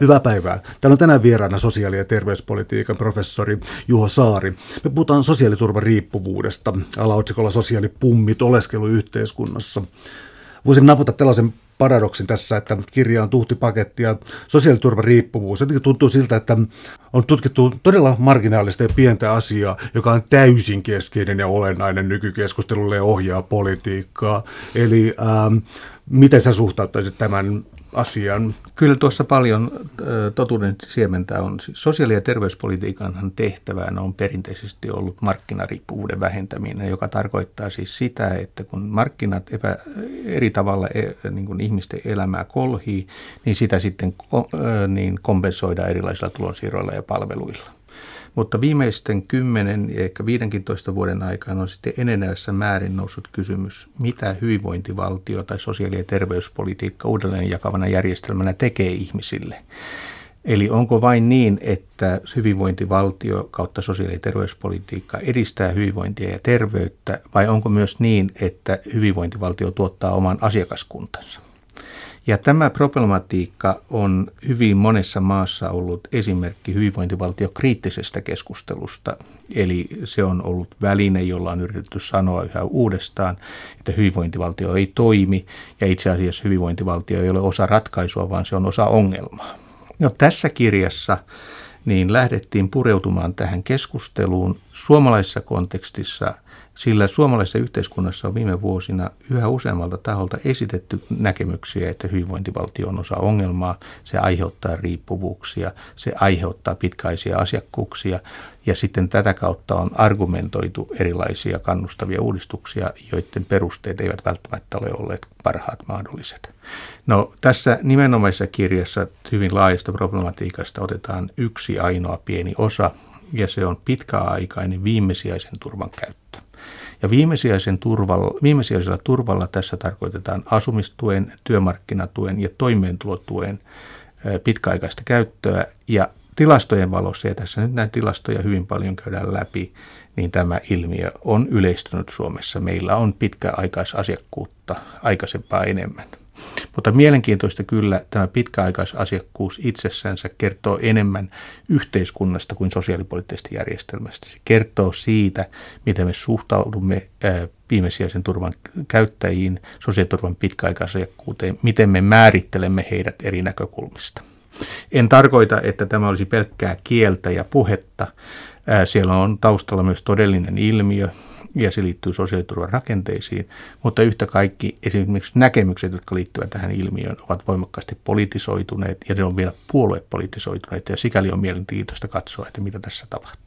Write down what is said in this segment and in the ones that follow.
Hyvää päivää. Täällä on tänään vieraana sosiaali- ja terveyspolitiikan professori Juho Saari. Me puhutaan sosiaaliturvan riippuvuudesta alaotsikolla sosiaalipummit oleskeluyhteiskunnassa. Voisin napata tällaisen paradoksin tässä, että kirja on tuhtipaketti ja sosiaaliturvan riippuvuus. Jotenkin tuntuu siltä, että on tutkittu todella marginaalista ja pientä asiaa, joka on täysin keskeinen ja olennainen nykykeskustelulle ja ohjaa politiikkaa. Eli ähm, miten sä suhtautuisit tämän asian? Kyllä tuossa paljon totuuden siementä on. Siis sosiaali- ja terveyspolitiikan tehtävänä on perinteisesti ollut markkinariippuvuuden vähentäminen, joka tarkoittaa siis sitä, että kun markkinat epä, eri tavalla e, niin kuin ihmisten elämää kolhii, niin sitä sitten niin kompensoidaan erilaisilla tulonsiirroilla ja palveluilla. Mutta viimeisten 10 ja ehkä 15 vuoden aikana on sitten enenevässä määrin noussut kysymys, mitä hyvinvointivaltio tai sosiaali- ja terveyspolitiikka uudelleen jakavana järjestelmänä tekee ihmisille. Eli onko vain niin, että hyvinvointivaltio kautta sosiaali- ja terveyspolitiikka edistää hyvinvointia ja terveyttä, vai onko myös niin, että hyvinvointivaltio tuottaa oman asiakaskuntansa? Ja tämä problematiikka on hyvin monessa maassa ollut esimerkki hyvinvointivaltio kriittisestä keskustelusta. Eli se on ollut väline, jolla on yritetty sanoa yhä uudestaan, että hyvinvointivaltio ei toimi ja itse asiassa hyvinvointivaltio ei ole osa ratkaisua, vaan se on osa ongelmaa. No, tässä kirjassa niin lähdettiin pureutumaan tähän keskusteluun suomalaisessa kontekstissa – sillä suomalaisessa yhteiskunnassa on viime vuosina yhä useammalta taholta esitetty näkemyksiä, että hyvinvointivaltio on osa ongelmaa, se aiheuttaa riippuvuuksia, se aiheuttaa pitkäisiä asiakkuuksia ja sitten tätä kautta on argumentoitu erilaisia kannustavia uudistuksia, joiden perusteet eivät välttämättä ole olleet parhaat mahdolliset. No tässä nimenomaisessa kirjassa hyvin laajasta problematiikasta otetaan yksi ainoa pieni osa, ja se on pitkäaikainen viimesijaisen turvan käyttö. Ja viimesijaisen turvalla, viimesijaisella turvalla tässä tarkoitetaan asumistuen, työmarkkinatuen ja toimeentulotuen pitkäaikaista käyttöä. Ja tilastojen valossa, ja tässä nyt näitä tilastoja hyvin paljon käydään läpi, niin tämä ilmiö on yleistynyt Suomessa. Meillä on pitkäaikaisasiakkuutta aikaisempaa enemmän. Mutta mielenkiintoista kyllä tämä pitkäaikaisasiakkuus itsessänsä kertoo enemmän yhteiskunnasta kuin sosiaalipoliittisesta järjestelmästä. Se kertoo siitä, miten me suhtaudumme viimesijaisen turvan käyttäjiin, sosiaaliturvan pitkäaikaisasiakkuuteen, miten me määrittelemme heidät eri näkökulmista. En tarkoita, että tämä olisi pelkkää kieltä ja puhetta. Siellä on taustalla myös todellinen ilmiö, ja se liittyy sosiaaliturvan rakenteisiin, mutta yhtä kaikki esimerkiksi näkemykset, jotka liittyvät tähän ilmiöön, ovat voimakkaasti politisoituneet ja ne on vielä puoluepolitisoituneet ja sikäli on mielenkiintoista katsoa, että mitä tässä tapahtuu.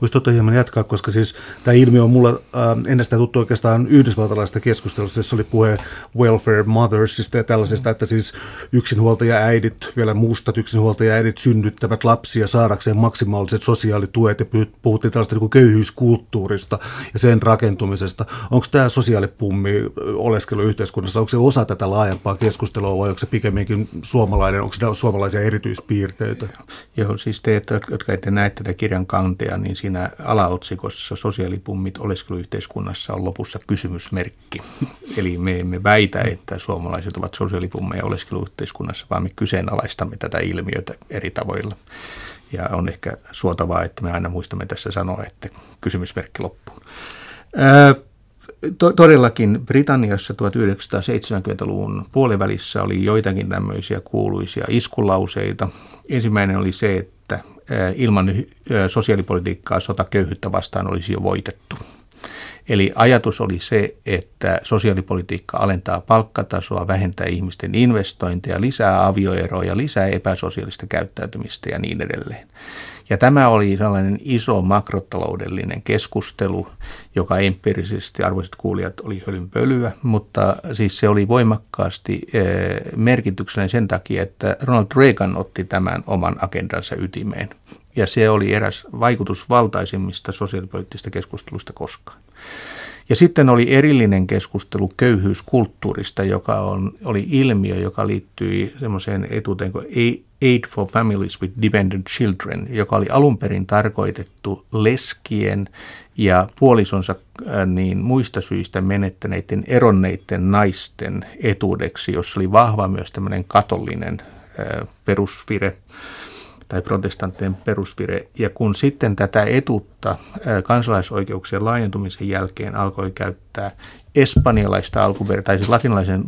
Voisi tuota hieman jatkaa, koska siis tämä ilmiö on mulla äh, ennestään tuttu oikeastaan yhdysvaltalaisesta keskustelusta, jossa oli puhe welfare mothersista ja tällaisesta, että siis yksinhuoltaja äidit, vielä mustat yksinhuoltaja äidit synnyttävät lapsia saadakseen maksimaaliset sosiaalituet ja puhuttiin tällaista niin köyhyyskulttuurista ja sen rakentumisesta. Onko tämä sosiaalipummi oleskelu yhteiskunnassa, onko se osa tätä laajempaa keskustelua vai onko se pikemminkin suomalainen, onko se suomalaisia erityispiirteitä? Joo, siis te, jotka ette näe tätä kirjan kantea, kirja, niin siinä alaotsikossa sosiaalipummit oleskeluyhteiskunnassa on lopussa kysymysmerkki. Eli me emme väitä, että suomalaiset ovat sosiaalipummeja oleskeluyhteiskunnassa, vaan me kyseenalaistamme tätä ilmiötä eri tavoilla. Ja on ehkä suotavaa, että me aina muistamme tässä sanoa, että kysymysmerkki loppuu. to- todellakin Britanniassa 1970-luvun puolivälissä oli joitakin tämmöisiä kuuluisia iskulauseita. Ensimmäinen oli se, että ilman sosiaalipolitiikkaa sotaköyhyyttä vastaan olisi jo voitettu. Eli ajatus oli se, että sosiaalipolitiikka alentaa palkkatasoa, vähentää ihmisten investointeja, lisää avioeroja, lisää epäsosiaalista käyttäytymistä ja niin edelleen. Ja tämä oli sellainen iso makrotaloudellinen keskustelu, joka empiirisesti, arvoisat kuulijat, oli hölynpölyä, mutta siis se oli voimakkaasti merkityksellinen sen takia, että Ronald Reagan otti tämän oman agendansa ytimeen. Ja se oli eräs vaikutusvaltaisimmista sosiaalipoliittisista keskustelusta koskaan. Ja sitten oli erillinen keskustelu köyhyyskulttuurista, joka on, oli ilmiö, joka liittyi semmoiseen etuuteen kuin Aid for Families with Dependent Children, joka oli alun perin tarkoitettu leskien ja puolisonsa äh, niin muista syistä menettäneiden eronneiden naisten etuudeksi, jossa oli vahva myös tämmöinen katollinen perusvire tai protestanttien perusvire. Ja kun sitten tätä etuutta kansalaisoikeuksien laajentumisen jälkeen alkoi käyttää espanjalaista alkuperä, tai siis latinalaisen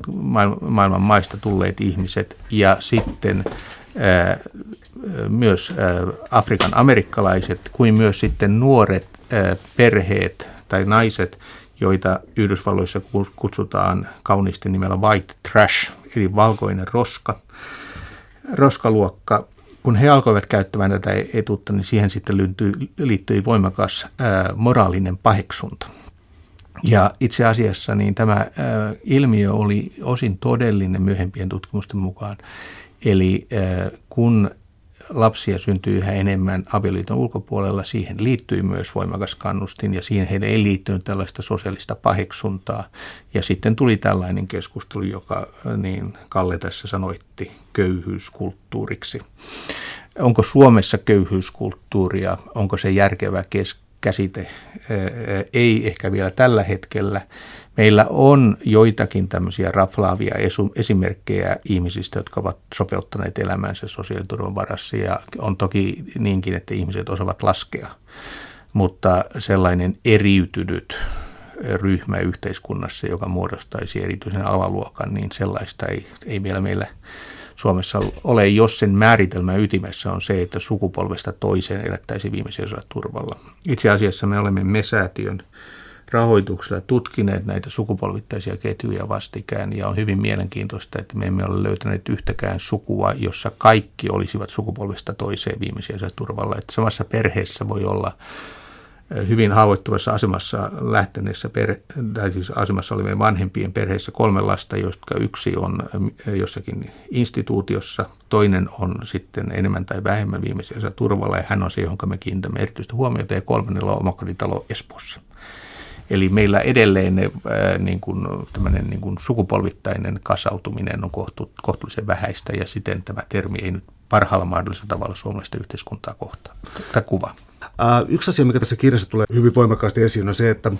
maailman maista tulleet ihmiset ja sitten myös Afrikan amerikkalaiset, kuin myös sitten nuoret perheet tai naiset, joita Yhdysvalloissa kutsutaan kauniisti nimellä white trash, eli valkoinen roska, roskaluokka. Kun he alkoivat käyttämään tätä etuutta, niin siihen sitten liittyi, liittyi voimakas ää, moraalinen paheksunta. Ja itse asiassa niin tämä ää, ilmiö oli osin todellinen myöhempien tutkimusten mukaan. Eli ää, kun lapsia syntyy yhä enemmän avioliiton ulkopuolella. Siihen liittyy myös voimakas kannustin ja siihen heille ei liittynyt tällaista sosiaalista paheksuntaa. Ja sitten tuli tällainen keskustelu, joka niin Kalle tässä sanoitti köyhyyskulttuuriksi. Onko Suomessa köyhyyskulttuuria, onko se järkevä kes- käsite? Ei ehkä vielä tällä hetkellä. Meillä on joitakin tämmöisiä raflaavia esimerkkejä ihmisistä, jotka ovat sopeuttaneet elämänsä sosiaaliturvan varassa ja on toki niinkin, että ihmiset osaavat laskea, mutta sellainen eriytynyt ryhmä yhteiskunnassa, joka muodostaisi erityisen alaluokan, niin sellaista ei, ei vielä meillä Suomessa ole, jos sen määritelmä ytimessä on se, että sukupolvesta toiseen elättäisiin viimeisen turvalla. Itse asiassa me olemme mesäätiön rahoituksella tutkineet näitä sukupolvittaisia ketjuja vastikään ja on hyvin mielenkiintoista, että me emme ole löytäneet yhtäkään sukua, jossa kaikki olisivat sukupolvesta toiseen viimeisensä turvalla. Että samassa perheessä voi olla hyvin haavoittuvassa asemassa lähteneessä per, tai siis asemassa olevien vanhempien perheessä kolme lasta, joista yksi on jossakin instituutiossa, toinen on sitten enemmän tai vähemmän viimeisensä turvalla ja hän on se, johon me kiinnitämme erityistä huomiota ja kolmannella on omakotitalo Espoossa. Eli meillä edelleen ne, ää, niin kuin, niin kuin sukupolvittainen kasautuminen on kohtu, kohtuullisen vähäistä ja siten tämä termi ei nyt parhaalla mahdollisella tavalla suomalaista yhteiskuntaa kohtaa. Tämä kuva. Yksi asia, mikä tässä kirjassa tulee hyvin voimakkaasti esiin, on se, että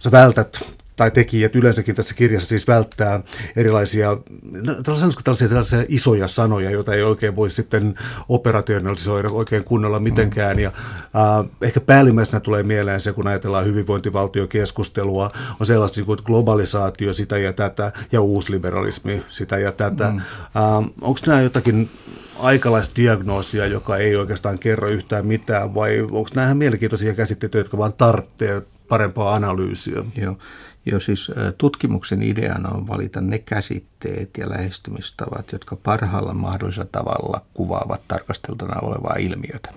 sä vältät tai tekijät yleensäkin tässä kirjassa siis välttää erilaisia, no, tällaisia, tällaisia, tällaisia isoja sanoja, joita ei oikein voi sitten operationalisoida oikein kunnolla mitenkään. Ja, äh, ehkä päällimmäisenä tulee mieleen se, kun ajatellaan hyvinvointivaltiokeskustelua, on sellaista niin kuin globalisaatio, sitä ja tätä, ja uusliberalismi, sitä ja tätä. Mm. Äh, Onko nämä jotakin aikalaisdiagnoosia, joka ei oikeastaan kerro yhtään mitään, vai onko nämä mielenkiintoisia käsitteitä, jotka vaan tarvitsee parempaa analyysiä? Joo. Jo siis tutkimuksen ideana on valita ne käsitteet ja lähestymistavat, jotka parhaalla mahdollisella tavalla kuvaavat tarkasteltuna olevaa ilmiötä.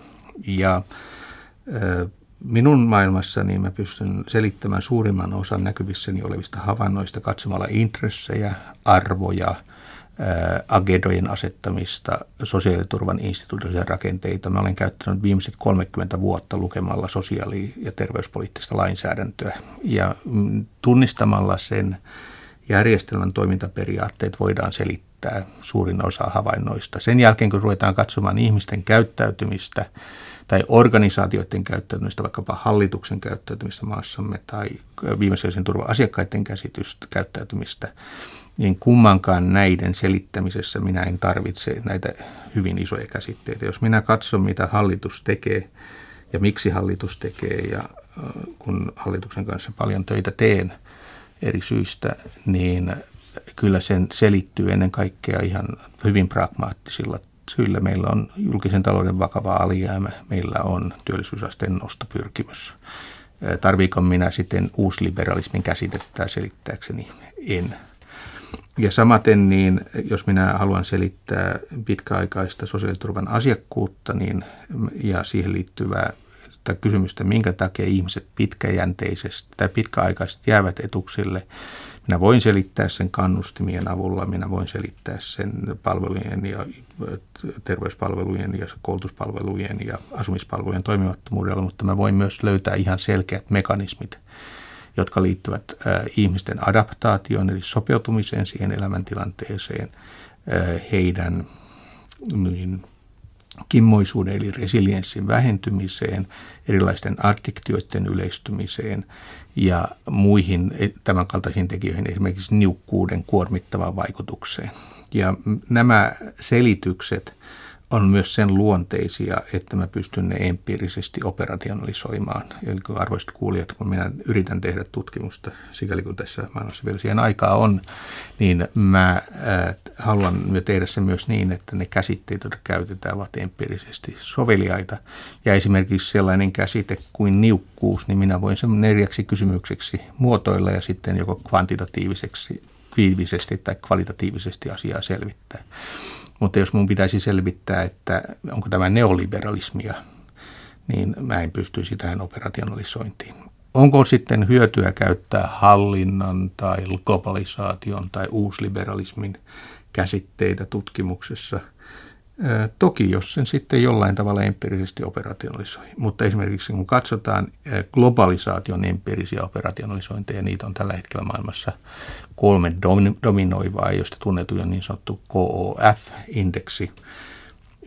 Ja minun maailmassani mä pystyn selittämään suurimman osan näkyvissäni olevista havainnoista katsomalla intressejä, arvoja – agendojen asettamista, sosiaaliturvan instituutioisia rakenteita. Mä olen käyttänyt viimeiset 30 vuotta lukemalla sosiaali- ja terveyspoliittista lainsäädäntöä ja mm, tunnistamalla sen järjestelmän toimintaperiaatteet voidaan selittää suurin osa havainnoista. Sen jälkeen, kun ruvetaan katsomaan ihmisten käyttäytymistä tai organisaatioiden käyttäytymistä, vaikkapa hallituksen käyttäytymistä maassamme tai viimeisen turvan asiakkaiden käsitystä, käyttäytymistä, niin kummankaan näiden selittämisessä minä en tarvitse näitä hyvin isoja käsitteitä. Jos minä katson, mitä hallitus tekee ja miksi hallitus tekee ja kun hallituksen kanssa paljon töitä teen eri syistä, niin kyllä sen selittyy ennen kaikkea ihan hyvin pragmaattisilla syillä. Meillä on julkisen talouden vakava alijäämä, meillä on työllisyysasteen nostopyrkimys. Tarviiko minä sitten uusliberalismin käsitettä selittääkseni? En. Ja samaten, niin jos minä haluan selittää pitkäaikaista sosiaaliturvan asiakkuutta niin, ja siihen liittyvää kysymystä, minkä takia ihmiset pitkäjänteisesti tai pitkäaikaisesti jäävät etuksille, minä voin selittää sen kannustimien avulla, minä voin selittää sen palvelujen ja terveyspalvelujen ja koulutuspalvelujen ja asumispalvelujen toimimattomuudella, mutta mä voin myös löytää ihan selkeät mekanismit, jotka liittyvät ihmisten adaptaatioon, eli sopeutumiseen siihen elämäntilanteeseen, heidän niin, kimmoisuuden eli resilienssin vähentymiseen, erilaisten addiktioiden yleistymiseen ja muihin tämänkaltaisiin tekijöihin, esimerkiksi niukkuuden kuormittavaan vaikutukseen. Ja nämä selitykset on myös sen luonteisia, että mä pystyn ne empiirisesti operationalisoimaan. Eli arvoisat kuulijat, kun minä yritän tehdä tutkimusta, sikäli kun tässä maailmassa vielä siihen aikaa on, niin mä äh, haluan tehdä sen myös niin, että ne käsitteet, joita käytetään, ovat empiirisesti soveliaita. Ja esimerkiksi sellainen käsite kuin niukkuus, niin minä voin sen neljäksi kysymykseksi muotoilla ja sitten joko kvantitatiiviseksi tai kvalitatiivisesti asiaa selvittää. Mutta jos mun pitäisi selvittää, että onko tämä neoliberalismia, niin mä en pystyisi tähän operationalisointiin. Onko sitten hyötyä käyttää hallinnan tai globalisaation tai uusliberalismin käsitteitä tutkimuksessa – Toki, jos sen sitten jollain tavalla empiirisesti operationalisoi. Mutta esimerkiksi kun katsotaan globalisaation empiirisiä operationalisointeja, niitä on tällä hetkellä maailmassa kolme dominoivaa, joista tunnettu on niin sanottu KOF-indeksi,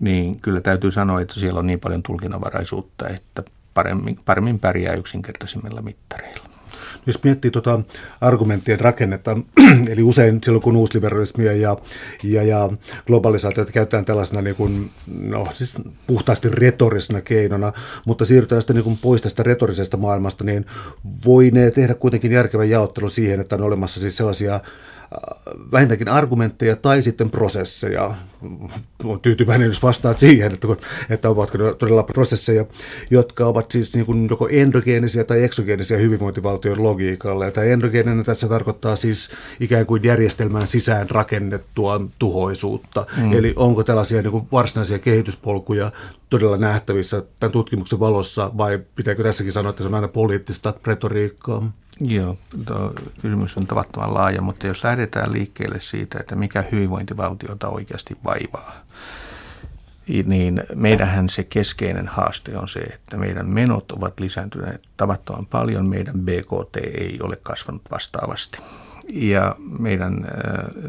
niin kyllä täytyy sanoa, että siellä on niin paljon tulkinnanvaraisuutta, että paremmin, paremmin pärjää yksinkertaisimmilla mittareilla. Jos miettii tuota argumenttien rakennetta, eli usein silloin kun uusliberalismia ja, ja, ja globalisaatiota käytetään tällaisena niin kuin, no, siis puhtaasti retorisena keinona, mutta siirrytään sitten niin kuin pois tästä retorisesta maailmasta, niin voi ne tehdä kuitenkin järkevän jaottelun siihen, että on olemassa siis sellaisia vähintäänkin argumentteja tai sitten prosesseja. Olen tyytyväinen, jos vastaat siihen, että, että ovatko ne todella prosesseja, jotka ovat siis niin kuin joko endogeenisia tai eksogeenisia hyvinvointivaltion logiikalle. Ja tämä endogeeninen tässä tarkoittaa siis ikään kuin järjestelmään sisään rakennettua tuhoisuutta. Mm. Eli onko tällaisia niin kuin varsinaisia kehityspolkuja todella nähtävissä tämän tutkimuksen valossa vai pitääkö tässäkin sanoa, että se on aina poliittista retoriikkaa? Joo, tuo kysymys on tavattoman laaja, mutta jos lähdetään liikkeelle siitä, että mikä hyvinvointivaltiota oikeasti vaivaa, niin meidähän se keskeinen haaste on se, että meidän menot ovat lisääntyneet tavattoman paljon, meidän BKT ei ole kasvanut vastaavasti. Ja meidän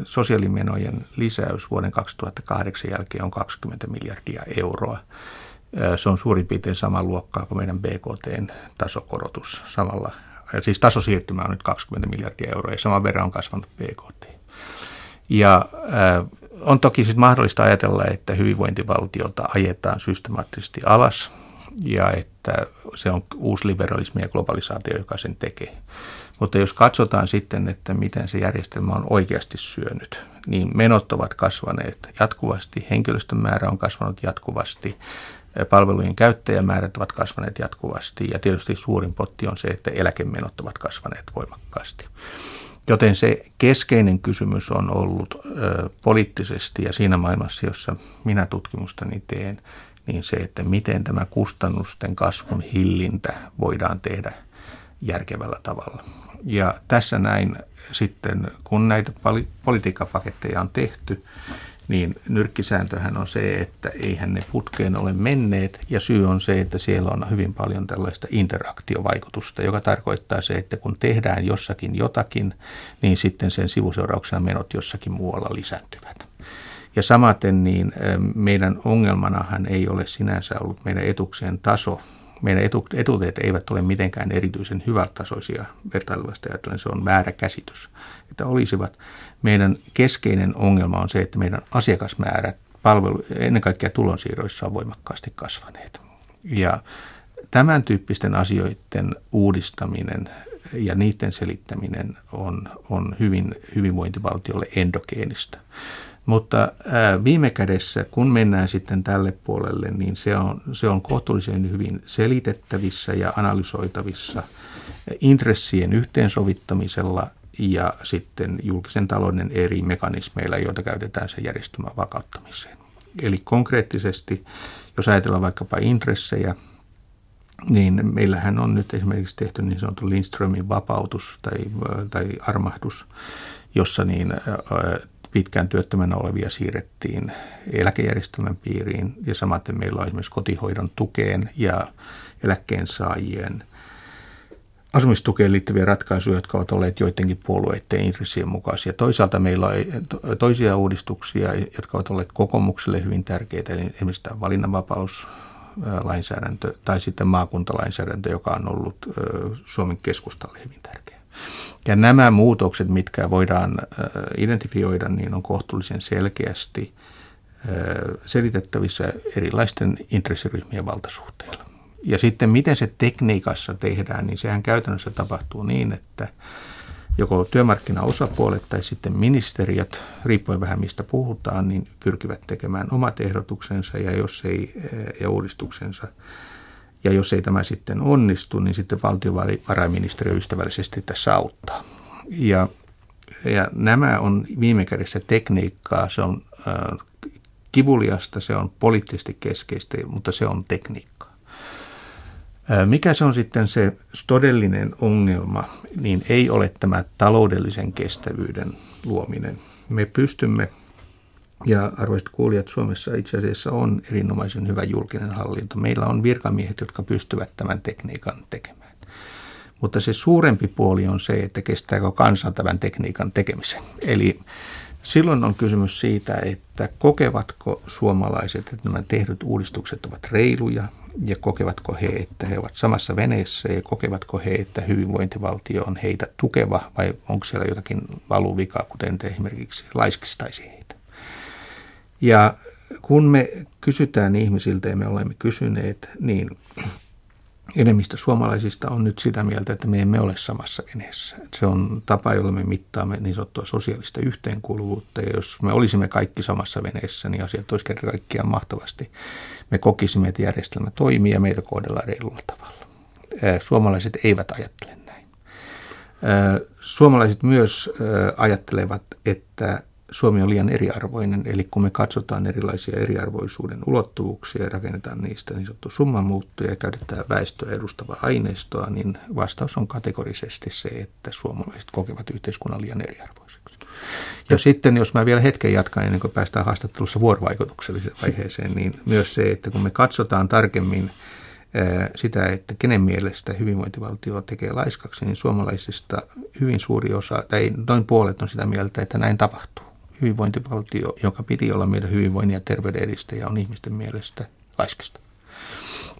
sosiaalimenojen lisäys vuoden 2008 jälkeen on 20 miljardia euroa. Se on suurin piirtein saman luokkaa kuin meidän BKTn tasokorotus samalla siis tasosiirtymä on nyt 20 miljardia euroa ja saman verran on kasvanut BKT. Ja äh, on toki sitten mahdollista ajatella, että hyvinvointivaltiota ajetaan systemaattisesti alas ja että se on uusi liberalismi ja globalisaatio, joka sen tekee. Mutta jos katsotaan sitten, että miten se järjestelmä on oikeasti syönyt, niin menot ovat kasvaneet jatkuvasti, henkilöstön määrä on kasvanut jatkuvasti, palvelujen käyttäjämäärät ovat kasvaneet jatkuvasti ja tietysti suurin potti on se, että eläkemenot ovat kasvaneet voimakkaasti. Joten se keskeinen kysymys on ollut ö, poliittisesti ja siinä maailmassa, jossa minä tutkimustani teen, niin se, että miten tämä kustannusten kasvun hillintä voidaan tehdä järkevällä tavalla. Ja tässä näin sitten, kun näitä politiikkapaketteja on tehty, niin nyrkkisääntöhän on se, että eihän ne putkeen ole menneet ja syy on se, että siellä on hyvin paljon tällaista interaktiovaikutusta, joka tarkoittaa se, että kun tehdään jossakin jotakin, niin sitten sen sivuseurauksena menot jossakin muualla lisääntyvät. Ja samaten niin meidän ongelmanahan ei ole sinänsä ollut meidän etuksien taso, meidän etuudet eivät ole mitenkään erityisen hyvätasoisia vertailuvasti ajatellen, se on väärä käsitys, että olisivat. Meidän keskeinen ongelma on se, että meidän asiakasmäärät palvelu, ennen kaikkea tulonsiirroissa on voimakkaasti kasvaneet. Ja tämän tyyppisten asioiden uudistaminen ja niiden selittäminen on, on hyvin hyvinvointivaltiolle endogeenista. Mutta viime kädessä, kun mennään sitten tälle puolelle, niin se on, se on kohtuullisen hyvin selitettävissä ja analysoitavissa intressien yhteensovittamisella ja sitten julkisen talouden eri mekanismeilla, joita käytetään sen järjestelmän vakauttamiseen. Eli konkreettisesti, jos ajatellaan vaikkapa intressejä, niin meillähän on nyt esimerkiksi tehty niin sanottu Lindströmin vapautus tai, tai armahdus, jossa niin pitkään työttömänä olevia siirrettiin eläkejärjestelmän piiriin ja samaten meillä on esimerkiksi kotihoidon tukeen ja eläkkeensaajien asumistukeen liittyviä ratkaisuja, jotka ovat olleet joidenkin puolueiden intressien mukaisia. Toisaalta meillä on toisia uudistuksia, jotka ovat olleet kokoomukselle hyvin tärkeitä, eli esimerkiksi tämä valinnanvapaus, lainsäädäntö tai sitten maakuntalainsäädäntö, joka on ollut Suomen keskustalle hyvin tärkeä. Ja nämä muutokset, mitkä voidaan identifioida, niin on kohtuullisen selkeästi selitettävissä erilaisten intressiryhmien valtasuhteilla. Ja sitten miten se tekniikassa tehdään, niin sehän käytännössä tapahtuu niin, että joko työmarkkinaosapuolet tai sitten ministeriöt, riippuen vähän mistä puhutaan, niin pyrkivät tekemään omat ehdotuksensa ja, jos ei, ja uudistuksensa. Ja jos ei tämä sitten onnistu, niin sitten valtiovarainministeriö ystävällisesti tässä auttaa. Ja, ja nämä on viime kädessä tekniikkaa, se on äh, kivuliasta, se on poliittisesti keskeistä, mutta se on tekniikkaa. Mikä se on sitten se todellinen ongelma, niin ei ole tämä taloudellisen kestävyyden luominen. Me pystymme, ja arvoisat kuulijat, Suomessa itse asiassa on erinomaisen hyvä julkinen hallinto. Meillä on virkamiehet, jotka pystyvät tämän tekniikan tekemään. Mutta se suurempi puoli on se, että kestääkö kansa tämän tekniikan tekemisen. Eli Silloin on kysymys siitä, että kokevatko suomalaiset, että nämä tehdyt uudistukset ovat reiluja ja kokevatko he, että he ovat samassa veneessä ja kokevatko he, että hyvinvointivaltio on heitä tukeva vai onko siellä jotakin valuvikaa, kuten te esimerkiksi laiskistaisi heitä. Ja kun me kysytään ihmisiltä ja me olemme kysyneet, niin enemmistö suomalaisista on nyt sitä mieltä, että me emme ole samassa veneessä. Se on tapa, jolla me mittaamme niin sanottua sosiaalista yhteenkuuluvuutta. Ja jos me olisimme kaikki samassa veneessä, niin asiat olisivat kerran kaikkiaan mahtavasti. Me kokisimme, että järjestelmä toimii ja meitä kohdellaan reilulla tavalla. Suomalaiset eivät ajattele näin. Suomalaiset myös ajattelevat, että Suomi on liian eriarvoinen, eli kun me katsotaan erilaisia eriarvoisuuden ulottuvuuksia ja rakennetaan niistä niin sanottu summamuuttoja ja käytetään väestöä edustavaa aineistoa, niin vastaus on kategorisesti se, että suomalaiset kokevat yhteiskunnan liian eriarvoiseksi. Ja sitten jos mä vielä hetken jatkan ennen kuin päästään haastattelussa vuorovaikutukselliseen vaiheeseen, niin myös se, että kun me katsotaan tarkemmin sitä, että kenen mielestä hyvinvointivaltio tekee laiskaksi, niin suomalaisista hyvin suuri osa, tai noin puolet on sitä mieltä, että näin tapahtuu hyvinvointivaltio, joka piti olla meidän hyvinvoinnin ja terveyden edistäjä, on ihmisten mielestä laiskista.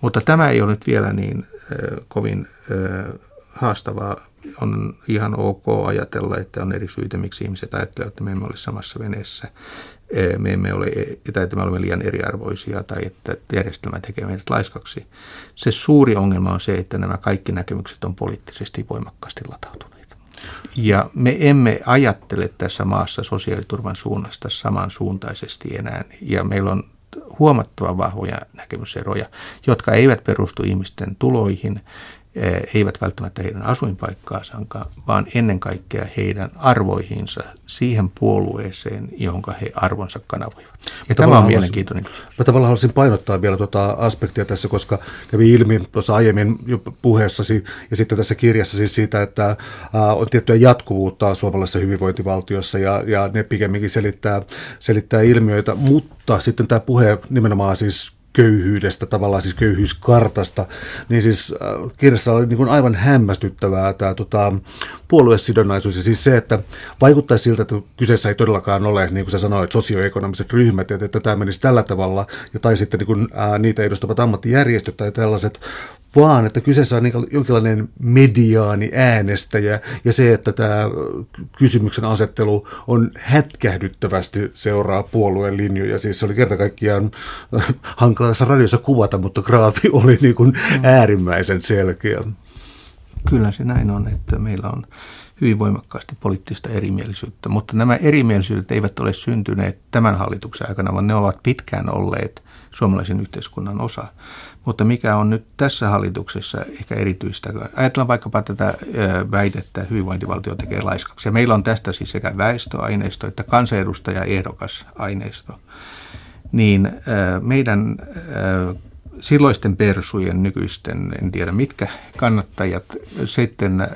Mutta tämä ei ole nyt vielä niin äh, kovin äh, haastavaa. On ihan ok ajatella, että on eri syitä, miksi ihmiset ajattelevat, että me emme ole samassa veneessä. Me emme ole, tai että me olemme liian eriarvoisia tai että järjestelmä tekee meidät laiskaksi. Se suuri ongelma on se, että nämä kaikki näkemykset on poliittisesti voimakkaasti latautuneet. Ja me emme ajattele tässä maassa sosiaaliturvan suunnasta samansuuntaisesti enää. Ja meillä on huomattavan vahvoja näkemyseroja, jotka eivät perustu ihmisten tuloihin, eivät välttämättä heidän asuinpaikkaansa, vaan ennen kaikkea heidän arvoihinsa, siihen puolueeseen, jonka he arvonsa kanavoivat. Ja tämä on mielenkiintoinen kysymys. Mä tavallaan haluaisin painottaa vielä tuota aspektia tässä, koska kävi ilmi tuossa aiemmin puheessasi ja sitten tässä kirjassa siis siitä, että on tiettyä jatkuvuutta suomalaisessa hyvinvointivaltiossa ja, ja ne pikemminkin selittää, selittää ilmiöitä, mutta sitten tämä puhe nimenomaan siis köyhyydestä, tavallaan siis köyhyyskartasta, niin siis äh, kirjassa oli niin kuin aivan hämmästyttävää tämä tota, puoluesidonnaisuus ja siis se, että vaikuttaisi siltä, että kyseessä ei todellakaan ole, niin kuin sä sanoit, sosioekonomiset ryhmät, että, että tämä menisi tällä tavalla, ja tai sitten niin kuin, ää, niitä edustavat ammattijärjestöt tai tällaiset, vaan että kyseessä on niin jonkinlainen mediaani äänestäjä ja se, että tämä kysymyksen asettelu on hätkähdyttävästi seuraa puolueen linjoja. Siis se oli kerta kaikkiaan hankala tässä radiossa kuvata, mutta graafi oli niin kuin äärimmäisen selkeä. Kyllä se näin on, että meillä on hyvin voimakkaasti poliittista erimielisyyttä, mutta nämä erimielisyydet eivät ole syntyneet tämän hallituksen aikana, vaan ne ovat pitkään olleet suomalaisen yhteiskunnan osa. Mutta mikä on nyt tässä hallituksessa ehkä erityistä? Ajatellaan vaikkapa tätä väitettä, että hyvinvointivaltio tekee laiskaksi. Ja meillä on tästä siis sekä väestöaineisto että kansanedustaja-ehdokas aineisto. Niin meidän silloisten persujen nykyisten, en tiedä mitkä kannattajat, sitten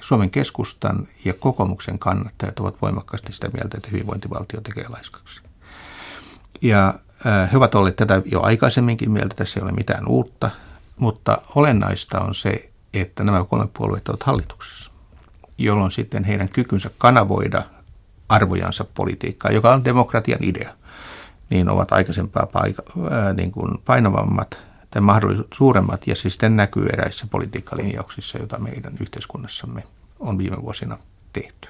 Suomen keskustan ja kokoomuksen kannattajat ovat voimakkaasti sitä mieltä, että hyvinvointivaltio tekee laiskaksi. Ja he ovat olleet tätä jo aikaisemminkin mieltä, tässä ei ole mitään uutta, mutta olennaista on se, että nämä kolme puolueita ovat hallituksessa, jolloin sitten heidän kykynsä kanavoida arvojansa politiikkaa, joka on demokratian idea, niin ovat aikaisempaa paika, ää, niin kuin painavammat tai mahdollisuudet suuremmat ja siis sitten näkyy eräissä politiikkalinjauksissa, joita meidän yhteiskunnassamme on viime vuosina tehty.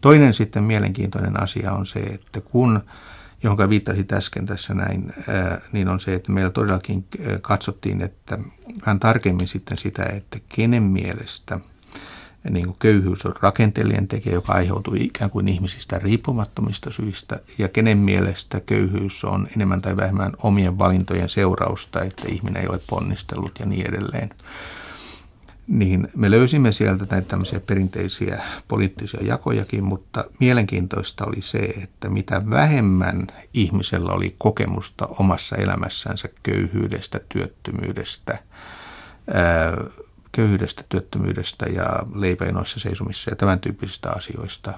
Toinen sitten mielenkiintoinen asia on se, että kun jonka viittasit äsken tässä näin, niin on se, että meillä todellakin katsottiin, että vähän tarkemmin sitten sitä, että kenen mielestä niin kuin köyhyys on rakenteellinen tekijä, joka aiheutuu ikään kuin ihmisistä riippumattomista syistä, ja kenen mielestä köyhyys on enemmän tai vähemmän omien valintojen seurausta, että ihminen ei ole ponnistellut ja niin edelleen niin me löysimme sieltä näitä tämmöisiä perinteisiä poliittisia jakojakin, mutta mielenkiintoista oli se, että mitä vähemmän ihmisellä oli kokemusta omassa elämässänsä köyhyydestä, työttömyydestä, köyhyydestä, työttömyydestä ja leipäinoissa seisomissa ja tämän tyyppisistä asioista,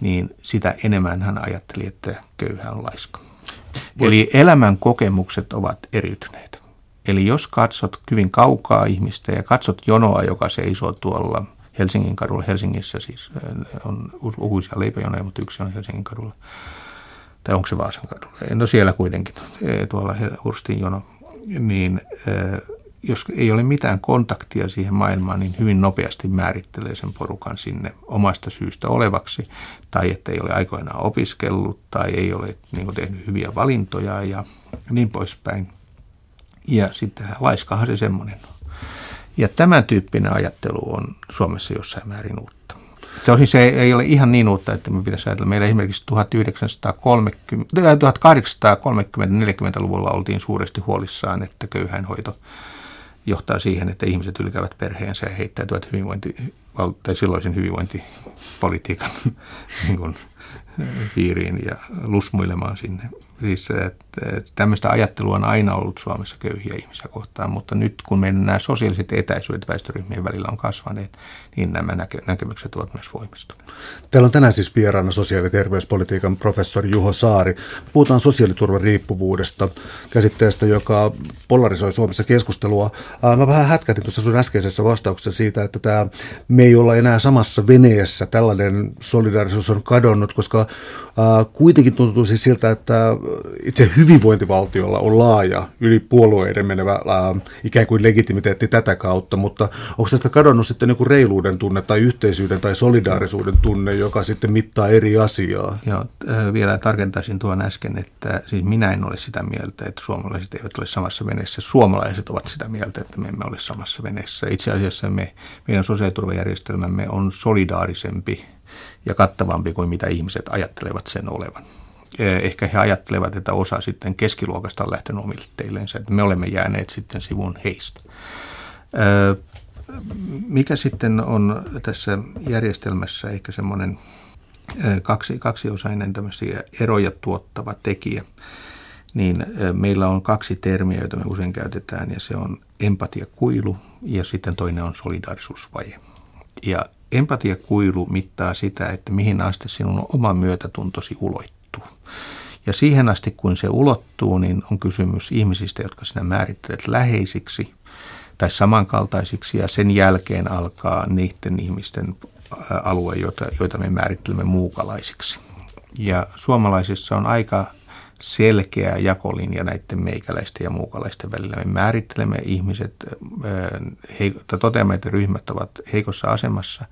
niin sitä enemmän hän ajatteli, että köyhä on laiska. Eli elämän kokemukset ovat eriytyneet. Eli jos katsot hyvin kaukaa ihmistä ja katsot jonoa, joka seisoo tuolla Helsingin kadulla, Helsingissä siis äh, on lukuisia leipäjonoja, mutta yksi on Helsingin kadulla. Tai onko se Vaasan kadulla? No siellä kuitenkin, äh, tuolla Hurstin jono. Niin äh, jos ei ole mitään kontaktia siihen maailmaan, niin hyvin nopeasti määrittelee sen porukan sinne omasta syystä olevaksi, tai että ei ole aikoinaan opiskellut, tai ei ole niin tehnyt hyviä valintoja ja niin poispäin. Ja sitten laiskahan se semmoinen on. Ja tämän tyyppinen ajattelu on Suomessa jossain määrin uutta. Tosin se ei ole ihan niin uutta, että me pitäisi ajatella. Meillä esimerkiksi 1830-40-luvulla oltiin suuresti huolissaan, että köyhäinhoito johtaa siihen, että ihmiset ylkäävät perheensä ja heittäytyvät hyvinvointi, tai silloisen hyvinvointipolitiikan niin kuin, piiriin ja lusmuilemaan sinne Siis että tämmöistä ajattelua on aina ollut Suomessa köyhiä ihmisiä kohtaan, mutta nyt kun meidän nämä sosiaaliset etäisyydet väestöryhmien välillä on kasvaneet, niin nämä näkö- näkemykset ovat myös voimistuneet. Täällä on tänään siis vieraana sosiaali- ja terveyspolitiikan professori Juho Saari. Puhutaan sosiaaliturvan riippuvuudesta, käsitteestä, joka polarisoi Suomessa keskustelua. Mä vähän hätkätin tuossa sun äskeisessä vastauksessa siitä, että tämä, me ei olla enää samassa veneessä. Tällainen solidaarisuus on kadonnut, koska kuitenkin tuntuu siis siltä, että itse hyvinvointivaltiolla on laaja, yli puolueiden menevä äh, ikään kuin legitimiteetti tätä kautta, mutta onko tästä kadonnut sitten joku reiluuden tunne tai yhteisyyden tai solidaarisuuden tunne, joka sitten mittaa eri asiaa? Joo, vielä tarkentaisin tuon äsken, että siis minä en ole sitä mieltä, että suomalaiset eivät ole samassa veneessä. Suomalaiset ovat sitä mieltä, että me emme ole samassa veneessä. Itse asiassa me, meidän sosiaaliturvajärjestelmämme on solidaarisempi ja kattavampi kuin mitä ihmiset ajattelevat sen olevan. Eh, ehkä he ajattelevat, että osa sitten keskiluokasta on lähtenyt omille teilleensä, että me olemme jääneet sitten sivun heistä. Eh, mikä sitten on tässä järjestelmässä ehkä semmoinen eh, kaksi, kaksiosainen tämmöisiä eroja tuottava tekijä, niin meillä on kaksi termiä, joita me usein käytetään, ja se on empatiakuilu ja sitten toinen on solidaarisuusvaje. Ja empatiakuilu mittaa sitä, että mihin asti sinun oma myötätuntosi uloittuu ja siihen asti, kun se ulottuu, niin on kysymys ihmisistä, jotka sinä määrittelet läheisiksi tai samankaltaisiksi, ja sen jälkeen alkaa niiden ihmisten alue, joita, joita me määrittelemme muukalaisiksi. Ja suomalaisissa on aika selkeä jakolinja näiden meikäläisten ja muukalaisten välillä. Me määrittelemme ihmiset, toteamme, että ryhmät ovat heikossa asemassa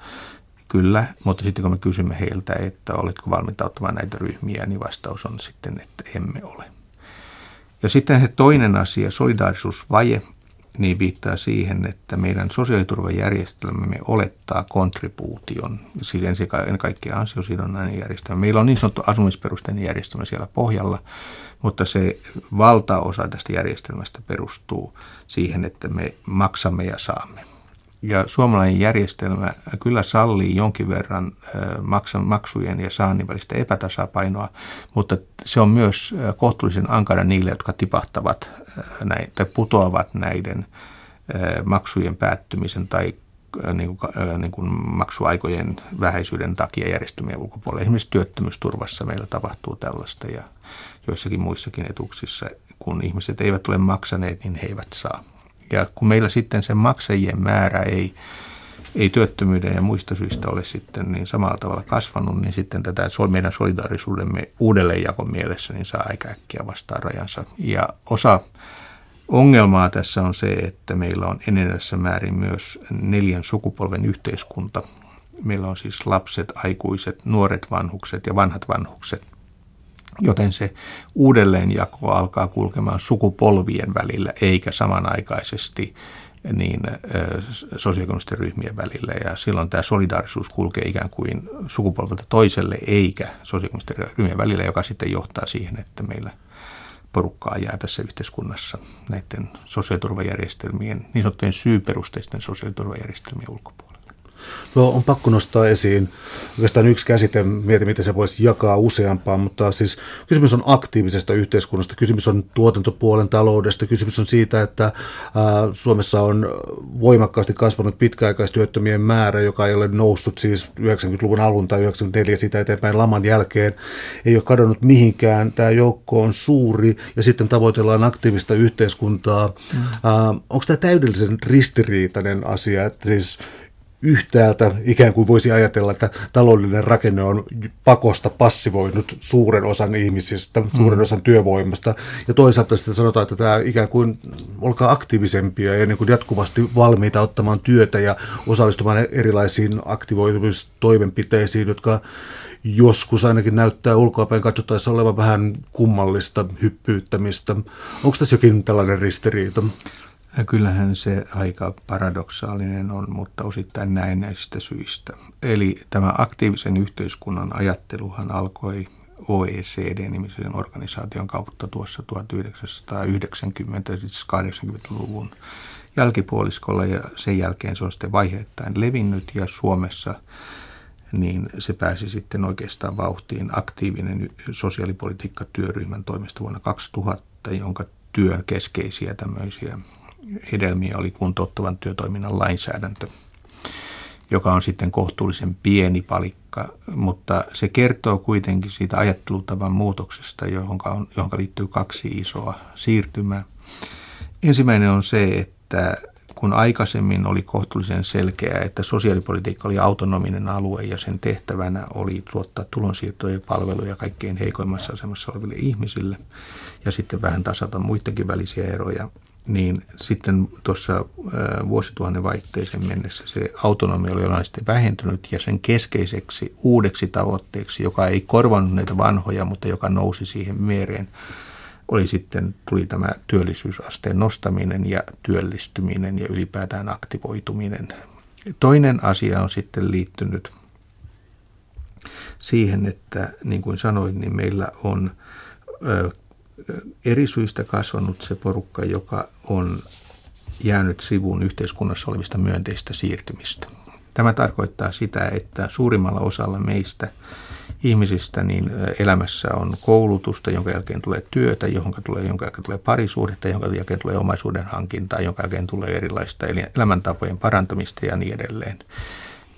Kyllä, mutta sitten kun me kysymme heiltä, että oletko valmiita ottamaan näitä ryhmiä, niin vastaus on sitten, että emme ole. Ja sitten se toinen asia, solidaarisuusvaje, niin viittaa siihen, että meidän sosiaaliturvajärjestelmämme olettaa kontribuution, siis ennen kaikkea ansiosidonnainen järjestelmä. Meillä on niin sanottu asumisperusteinen järjestelmä siellä pohjalla, mutta se valtaosa tästä järjestelmästä perustuu siihen, että me maksamme ja saamme. Ja suomalainen järjestelmä kyllä sallii jonkin verran maksujen ja saannin välistä epätasapainoa, mutta se on myös kohtuullisen ankara niille, jotka tipahtavat näin, tai putoavat näiden maksujen päättymisen tai niin kuin, niin kuin maksuaikojen vähäisyyden takia järjestelmien ulkopuolella. Esimerkiksi työttömyysturvassa meillä tapahtuu tällaista ja joissakin muissakin etuuksissa, kun ihmiset eivät ole maksaneet, niin he eivät saa Ja kun meillä sitten sen maksajien määrä ei, ei työttömyyden ja muista syistä ole sitten niin samalla tavalla kasvanut, niin sitten tätä meidän solidaarisuudemme uudelleenjakon mielessä niin saa aika äkkiä vastaan rajansa. Ja osa ongelmaa tässä on se, että meillä on enenevässä määrin myös neljän sukupolven yhteiskunta. Meillä on siis lapset, aikuiset, nuoret vanhukset ja vanhat vanhukset – joten se uudelleenjako alkaa kulkemaan sukupolvien välillä eikä samanaikaisesti niin sosioekonomisten ryhmien välillä. Ja silloin tämä solidaarisuus kulkee ikään kuin sukupolvelta toiselle eikä sosioekonomisten ryhmien välillä, joka sitten johtaa siihen, että meillä porukkaa jää tässä yhteiskunnassa näiden sosiaaliturvajärjestelmien, niin sanottujen syyperusteisten sosiaaliturvajärjestelmien ulkopuolella. No on pakko nostaa esiin oikeastaan yksi käsite, mietin miten se voisi jakaa useampaan, mutta siis kysymys on aktiivisesta yhteiskunnasta, kysymys on tuotantopuolen taloudesta, kysymys on siitä, että ää, Suomessa on voimakkaasti kasvanut pitkäaikaistyöttömien määrä, joka ei ole noussut siis 90-luvun alun tai 94 sitä eteenpäin laman jälkeen, ei ole kadonnut mihinkään, tämä joukko on suuri. Ja sitten tavoitellaan aktiivista yhteiskuntaa. Mm. onko tämä täydellisen ristiriitainen asia, että siis yhtäältä ikään kuin voisi ajatella, että taloudellinen rakenne on pakosta passivoinut suuren osan ihmisistä, suuren mm. osan työvoimasta. Ja toisaalta sitten sanotaan, että tämä ikään kuin olkaa aktiivisempia ja niin kuin jatkuvasti valmiita ottamaan työtä ja osallistumaan erilaisiin aktivoitumistoimenpiteisiin, jotka joskus ainakin näyttää ulkoapäin katsottaessa olevan vähän kummallista hyppyyttämistä. Onko tässä jokin tällainen ristiriita? Ja kyllähän se aika paradoksaalinen on, mutta osittain näistä syistä. Eli tämä aktiivisen yhteiskunnan ajatteluhan alkoi OECD-nimisen organisaation kautta tuossa 1990 siis 80-luvun jälkipuoliskolla ja sen jälkeen se on sitten vaiheittain levinnyt ja Suomessa niin se pääsi sitten oikeastaan vauhtiin aktiivinen sosiaalipolitiikka-työryhmän toimesta vuonna 2000, jonka työn keskeisiä tämmöisiä hedelmiä oli kuntouttavan työtoiminnan lainsäädäntö, joka on sitten kohtuullisen pieni palikka, mutta se kertoo kuitenkin siitä ajattelutavan muutoksesta, johon, on, johon liittyy kaksi isoa siirtymää. Ensimmäinen on se, että kun aikaisemmin oli kohtuullisen selkeää, että sosiaalipolitiikka oli autonominen alue ja sen tehtävänä oli tuottaa tulonsiirtoja ja palveluja kaikkein heikoimmassa asemassa oleville ihmisille ja sitten vähän tasata muidenkin välisiä eroja, niin sitten tuossa vuosituhannen vaihteeseen mennessä se autonomia oli olennaisesti vähentynyt ja sen keskeiseksi uudeksi tavoitteeksi, joka ei korvannut näitä vanhoja, mutta joka nousi siihen mieleen, oli sitten, tuli tämä työllisyysasteen nostaminen ja työllistyminen ja ylipäätään aktivoituminen. Toinen asia on sitten liittynyt siihen, että niin kuin sanoin, niin meillä on eri syistä kasvanut se porukka, joka on jäänyt sivuun yhteiskunnassa olevista myönteistä siirtymistä. Tämä tarkoittaa sitä, että suurimmalla osalla meistä ihmisistä niin elämässä on koulutusta, jonka jälkeen tulee työtä, jonka, tulee, jonka jälkeen tulee parisuhdetta, jonka jälkeen tulee omaisuuden hankintaa, jonka jälkeen tulee erilaista elämäntapojen parantamista ja niin edelleen.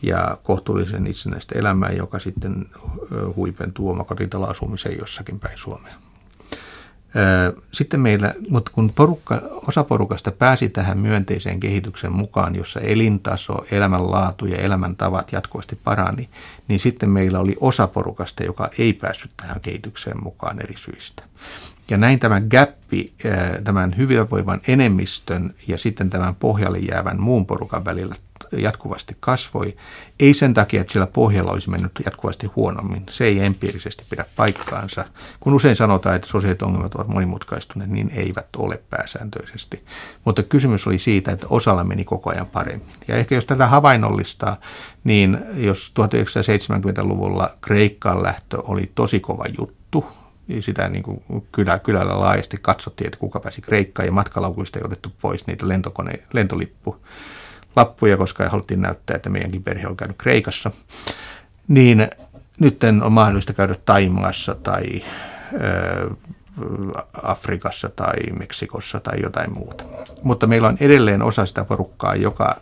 Ja kohtuullisen itsenäistä elämää, joka sitten huipentuu omakotitaloasumiseen jossakin päin Suomea. Sitten meillä, mutta kun porukka, osa porukasta pääsi tähän myönteiseen kehityksen mukaan, jossa elintaso, elämänlaatu ja elämäntavat jatkuvasti parani, niin sitten meillä oli osa porukasta, joka ei päässyt tähän kehitykseen mukaan eri syistä. Ja näin tämä gappi tämän hyvinvoivan enemmistön ja sitten tämän pohjalle jäävän muun porukan välillä jatkuvasti kasvoi. Ei sen takia, että sillä pohjalla olisi mennyt jatkuvasti huonommin. Se ei empiirisesti pidä paikkaansa. Kun usein sanotaan, että sosiaaliset ongelmat ovat monimutkaistuneet, niin eivät ole pääsääntöisesti. Mutta kysymys oli siitä, että osalla meni koko ajan paremmin. Ja ehkä jos tätä havainnollistaa, niin jos 1970-luvulla Kreikkaan lähtö oli tosi kova juttu, sitä niin kuin kylä, kylällä laajasti katsottiin, että kuka pääsi Kreikkaan ja matkalaukuista ei otettu pois niitä lentokone, lentolippu lappuja, koska haluttiin näyttää, että meidänkin perhe on käynyt Kreikassa. Niin nyt on mahdollista käydä Taimaassa tai Afrikassa tai Meksikossa tai jotain muuta. Mutta meillä on edelleen osa sitä porukkaa, joka,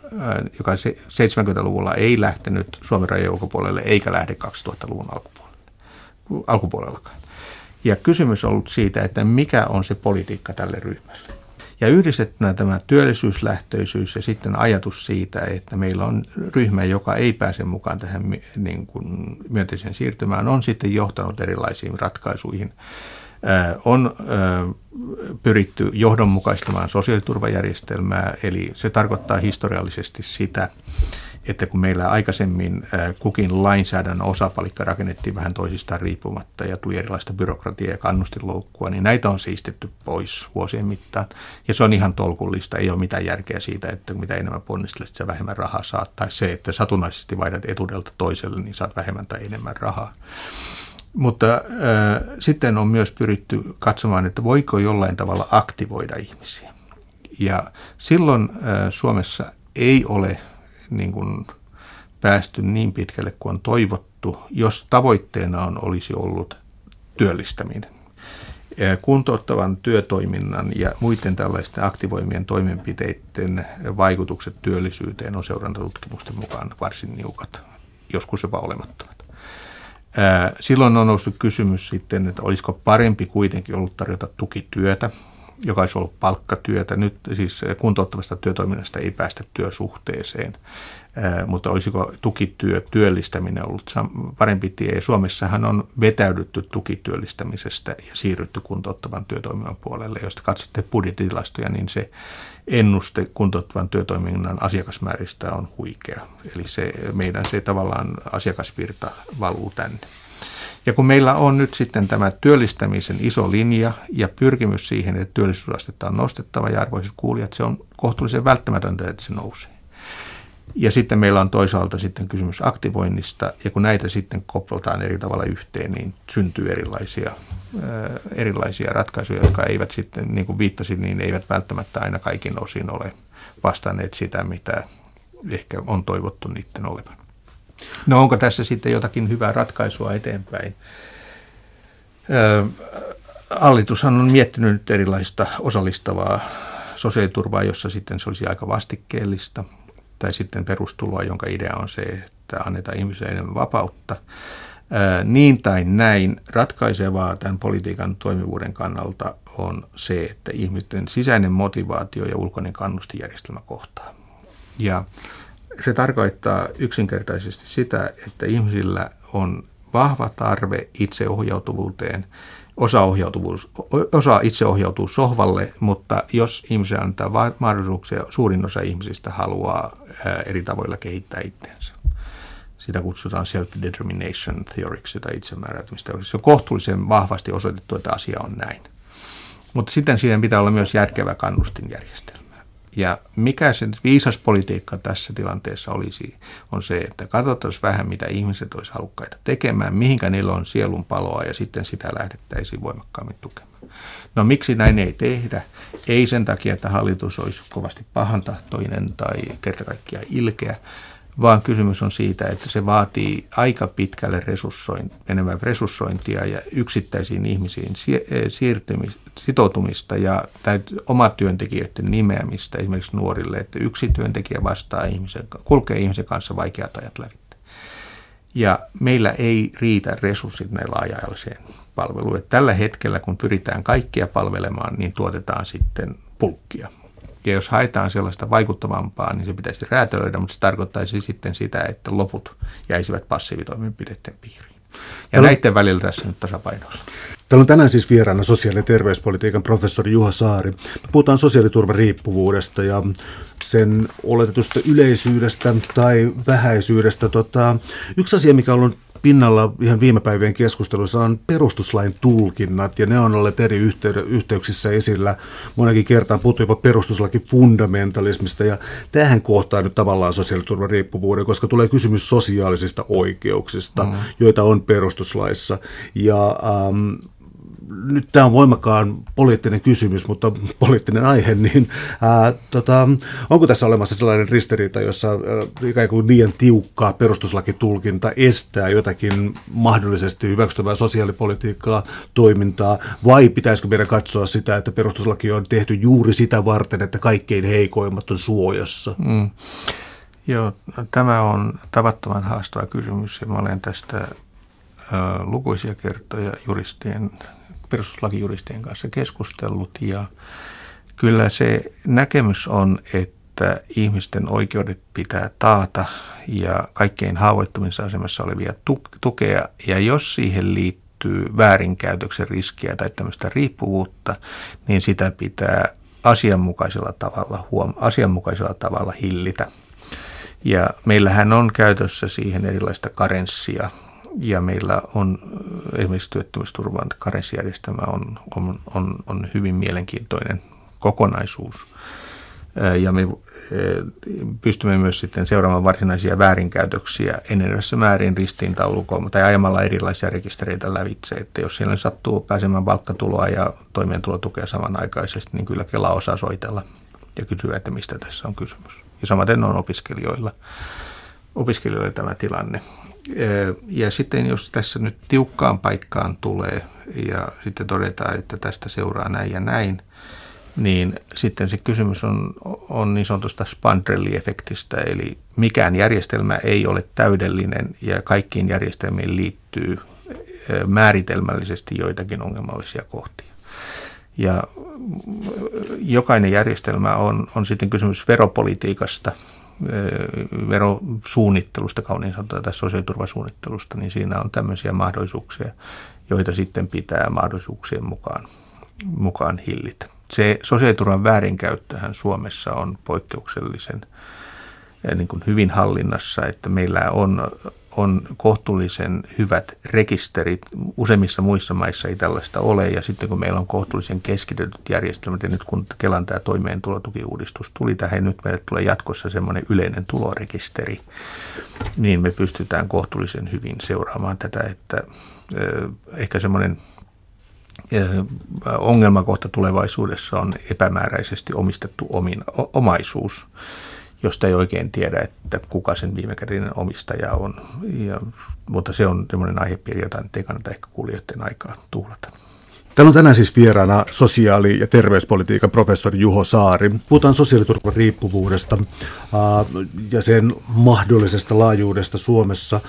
joka 70-luvulla ei lähtenyt Suomen rajojen ulkopuolelle eikä lähde 2000-luvun alkupuolelle, alkupuolellakaan. Ja kysymys on ollut siitä, että mikä on se politiikka tälle ryhmälle. Ja yhdistettynä tämä työllisyyslähtöisyys ja sitten ajatus siitä, että meillä on ryhmä, joka ei pääse mukaan tähän niin kuin myönteiseen siirtymään, on sitten johtanut erilaisiin ratkaisuihin. On pyritty johdonmukaistamaan sosiaaliturvajärjestelmää, eli se tarkoittaa historiallisesti sitä, että kun meillä aikaisemmin kukin lainsäädännön osapalikka rakennettiin vähän toisistaan riippumatta ja tuli erilaista byrokratiaa ja kannustinloukkua, niin näitä on siistetty pois vuosien mittaan. Ja se on ihan tolkullista, ei ole mitään järkeä siitä, että mitä enemmän ponnistelet, se vähemmän rahaa saat. Tai se, että satunnaisesti vaihdat etudelta toiselle, niin saat vähemmän tai enemmän rahaa. Mutta äh, sitten on myös pyritty katsomaan, että voiko jollain tavalla aktivoida ihmisiä. Ja silloin äh, Suomessa ei ole niin kuin päästy niin pitkälle kuin on toivottu, jos tavoitteena on, olisi ollut työllistäminen. Kuntouttavan työtoiminnan ja muiden tällaisten aktivoimien toimenpiteiden vaikutukset työllisyyteen on seurantatutkimusten mukaan varsin niukat, joskus jopa olemattomat. Silloin on noussut kysymys sitten, että olisiko parempi kuitenkin ollut tarjota tukityötä, joka olisi ollut palkkatyötä. Nyt siis kuntouttavasta työtoiminnasta ei päästä työsuhteeseen, mutta olisiko tukityö, työllistäminen ollut parempi tie? Suomessahan on vetäydytty tukityöllistämisestä ja siirrytty kuntouttavan työtoiminnan puolelle. Jos katsotte budjettitilastoja, niin se ennuste kuntouttavan työtoiminnan asiakasmääristä on huikea. Eli se, meidän se tavallaan asiakasvirta valuu tänne. Ja kun meillä on nyt sitten tämä työllistämisen iso linja ja pyrkimys siihen, että työllisyysastetta on nostettava ja arvoiset kuulijat, se on kohtuullisen välttämätöntä, että se nousee. Ja sitten meillä on toisaalta sitten kysymys aktivoinnista, ja kun näitä sitten koplataan eri tavalla yhteen, niin syntyy erilaisia, erilaisia ratkaisuja, jotka eivät sitten, niin kuin viittasin, niin eivät välttämättä aina kaikin osin ole vastanneet sitä, mitä ehkä on toivottu niiden olevan. No onko tässä sitten jotakin hyvää ratkaisua eteenpäin? Hallitushan on miettinyt nyt erilaista osallistavaa sosiaaliturvaa, jossa sitten se olisi aika vastikkeellista, tai sitten perustuloa, jonka idea on se, että annetaan ihmisille enemmän vapautta. Niin tai näin ratkaisevaa tämän politiikan toimivuuden kannalta on se, että ihmisten sisäinen motivaatio ja ulkoinen kannustijärjestelmä kohtaa. Ja se tarkoittaa yksinkertaisesti sitä, että ihmisillä on vahva tarve itseohjautuvuuteen. Osa, ohjautuvuus, osa itse ohjautuu sohvalle, mutta jos ihmisille antaa mahdollisuuksia, suurin osa ihmisistä haluaa eri tavoilla kehittää itseensä. Sitä kutsutaan self-determination theoriksi tai itsemääräytymistä. Se on kohtuullisen vahvasti osoitettu, että asia on näin. Mutta sitten siihen pitää olla myös järkevä kannustinjärjestelmä. Ja mikä se viisas politiikka tässä tilanteessa olisi, on se, että katsotaan vähän, mitä ihmiset olisi halukkaita tekemään, mihinkä niillä on sielun paloa ja sitten sitä lähdettäisiin voimakkaammin tukemaan. No miksi näin ei tehdä? Ei sen takia, että hallitus olisi kovasti pahantahtoinen tai kerta kaikkiaan ilkeä, vaan kysymys on siitä, että se vaatii aika pitkälle resurssoin, enemmän resurssointia ja yksittäisiin ihmisiin siirtymistä, sitoutumista ja oma työntekijöiden nimeämistä esimerkiksi nuorille, että yksi työntekijä vastaa ihmisen, kulkee ihmisen kanssa vaikeat ajat läpi. Ja meillä ei riitä resurssit näillä laaja-alaiseen palveluun. Tällä hetkellä, kun pyritään kaikkia palvelemaan, niin tuotetaan sitten pulkkia. Ja jos haetaan sellaista vaikuttavampaa, niin se pitäisi räätälöidä, mutta se tarkoittaisi sitten sitä, että loput jäisivät passiivitoimenpiteiden piiriin. Ja Täällä... näiden välillä tässä nyt tasapainoilla. Täällä on tänään siis vieraana sosiaali- ja terveyspolitiikan professori Juha Saari. Me puhutaan sosiaaliturvariippuvuudesta ja sen oletetusta yleisyydestä tai vähäisyydestä. Tota, yksi asia, mikä on ollut pinnalla ihan viime päivien keskustelussa on perustuslain tulkinnat, ja ne on olleet eri yhteyksissä esillä. Monakin kertaan puhuttu jopa perustuslaki fundamentalismista, ja tähän kohtaa nyt tavallaan sosiaaliturvan riippuvuuden, koska tulee kysymys sosiaalisista oikeuksista, mm. joita on perustuslaissa. Ja ähm, nyt tämä on voimakkaan poliittinen kysymys, mutta poliittinen aihe, niin ää, tota, onko tässä olemassa sellainen ristiriita, jossa ää, ikään kuin liian tiukkaa perustuslakitulkinta estää jotakin mahdollisesti hyväksyttävää sosiaalipolitiikkaa, toimintaa, vai pitäisikö meidän katsoa sitä, että perustuslaki on tehty juuri sitä varten, että kaikkein heikoimmat on suojassa? Mm. Joo, tämä on tavattoman haastava kysymys ja mä olen tästä lukuisia kertoja juristien perustuslakijuristien kanssa keskustellut ja Kyllä se näkemys on, että ihmisten oikeudet pitää taata ja kaikkein haavoittumissa asemassa olevia tukea. Ja jos siihen liittyy väärinkäytöksen riskiä tai tämmöistä riippuvuutta, niin sitä pitää asianmukaisella tavalla, huom- asianmukaisella tavalla hillitä. Ja meillähän on käytössä siihen erilaista karenssia ja meillä on esimerkiksi työttömyysturvan karenssijärjestelmä on, on, on, on hyvin mielenkiintoinen kokonaisuus. Ja me pystymme myös sitten seuraamaan varsinaisia väärinkäytöksiä enenevässä määrin ristiintaulukoon tai ajamalla erilaisia rekistereitä lävitse. Että jos siellä sattuu pääsemään palkkatuloa ja toimeentulotukea samanaikaisesti, niin kyllä Kela osaa soitella ja kysyä, että mistä tässä on kysymys. Ja samaten on opiskelijoilla, opiskelijoilla tämä tilanne. Ja sitten jos tässä nyt tiukkaan paikkaan tulee ja sitten todetaan, että tästä seuraa näin ja näin, niin sitten se kysymys on, on niin sanotusta Spandrelli-efektistä, eli mikään järjestelmä ei ole täydellinen ja kaikkiin järjestelmiin liittyy määritelmällisesti joitakin ongelmallisia kohtia. Ja jokainen järjestelmä on, on sitten kysymys veropolitiikasta, verosuunnittelusta, kauniin sanotaan, tai sosiaaliturvasuunnittelusta, niin siinä on tämmöisiä mahdollisuuksia, joita sitten pitää mahdollisuuksien mukaan, mukaan hillitä. Se sosiaaliturvan väärinkäyttöhän Suomessa on poikkeuksellisen eh, niin kuin hyvin hallinnassa, että meillä on, on kohtuullisen hyvät rekisterit. Useimmissa muissa maissa ei tällaista ole ja sitten kun meillä on kohtuullisen keskitetyt järjestelmät ja nyt kun Kelan tämä toimeentulotukiuudistus tuli tähän, nyt meille tulee jatkossa semmoinen yleinen tulorekisteri, niin me pystytään kohtuullisen hyvin seuraamaan tätä, että eh, ehkä semmoinen ongelmakohta tulevaisuudessa on epämääräisesti omistettu omin, omaisuus, josta ei oikein tiedä, että kuka sen viimekätinen omistaja on. Ja, mutta se on semmoinen aihepiiri, jota nyt ei kannata ehkä kuulijoiden aikaa tuhlata. Täällä on tänään siis vieraana sosiaali- ja terveyspolitiikan professori Juho Saari. Puhutaan sosiaaliturvan riippuvuudesta ja sen mahdollisesta laajuudesta Suomessa.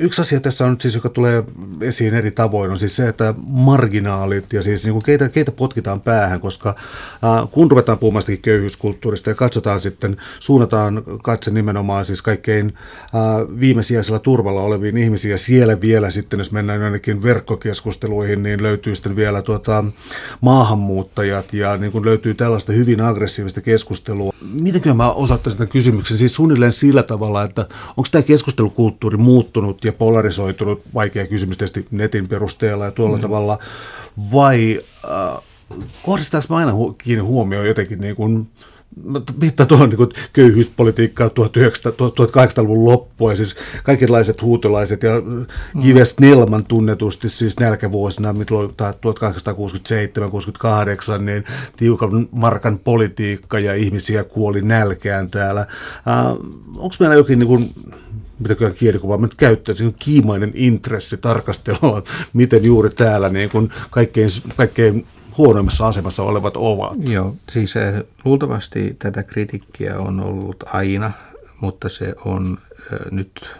Yksi asia tässä on siis, joka tulee esiin eri tavoin, on siis se, että marginaalit ja siis niin kuin keitä, keitä potkitaan päähän, koska äh, kun ruvetaan puhumaan köyhyyskulttuurista ja katsotaan sitten, suunnataan katse nimenomaan siis kaikkein äh, viimesijaisella turvalla oleviin ihmisiin ja siellä vielä sitten, jos mennään ainakin verkkokeskusteluihin, niin löytyy sitten vielä tuota, maahanmuuttajat ja niin kuin löytyy tällaista hyvin aggressiivista keskustelua. Mitenkö mä osoittaisin tämän kysymyksen siis suunnilleen sillä tavalla, että onko tämä keskustelukulttuuri muuttunut ja polarisoitunut, vaikea kysymys tietysti netin perusteella ja tuolla mm. tavalla, vai äh, kohdistaanko mä aina hu- kiinni huomioon jotenkin niin kuin, mitä tuohon niin köyhyyspolitiikkaa 1800-luvun loppua, ja siis kaikenlaiset huutolaiset ja mm. Jives Nilman tunnetusti siis nälkävuosina, mitä 1867-68, niin tiukan markan politiikka ja ihmisiä kuoli nälkään täällä. Äh, Onko meillä jokin niin kuin, mitäkään kielikuvaa nyt käyttäisi, niin kiimainen intressi tarkastella, miten juuri täällä niin kuin kaikkein, kaikkein huonoimmassa asemassa olevat ovat. Joo, siis eh, luultavasti tätä kritiikkiä on ollut aina, mutta se on äh, nyt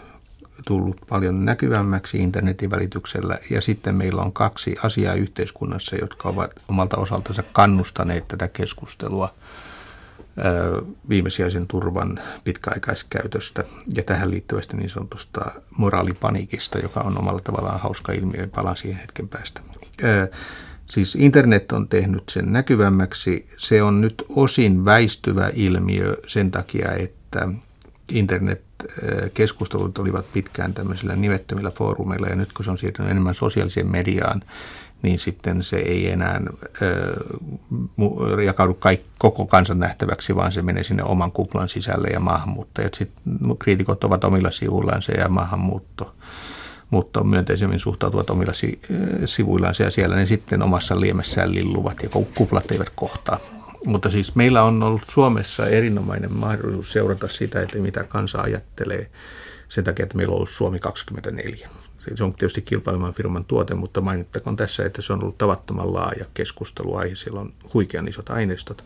tullut paljon näkyvämmäksi internetin välityksellä. Ja sitten meillä on kaksi asiaa yhteiskunnassa, jotka ovat omalta osaltansa kannustaneet tätä keskustelua viimesijaisen turvan pitkäaikaiskäytöstä ja tähän liittyvästä niin sanotusta moraalipanikista, joka on omalla tavallaan hauska ilmiö, palaan siihen hetken päästä. Siis internet on tehnyt sen näkyvämmäksi. Se on nyt osin väistyvä ilmiö sen takia, että internet-keskustelut olivat pitkään tämmöisillä nimettömillä foorumeilla ja nyt kun se on siirtynyt enemmän sosiaaliseen mediaan, niin sitten se ei enää jakaudu kaik, koko kansan nähtäväksi, vaan se menee sinne oman kuplan sisälle ja maahanmuuttajat. Sitten kriitikot ovat omilla sivuillansa ja maahanmuutto mutta myönteisemmin suhtautuvat omilla sivuillansa ja siellä ne sitten omassa liemessään lilluvat ja kuplat eivät kohtaa. Mutta siis meillä on ollut Suomessa erinomainen mahdollisuus seurata sitä, että mitä kansa ajattelee sen takia, että meillä on ollut Suomi 24 se on tietysti kilpailemaan firman tuote, mutta mainittakoon tässä, että se on ollut tavattoman laaja keskusteluaihe. Siellä on huikean isot aineistot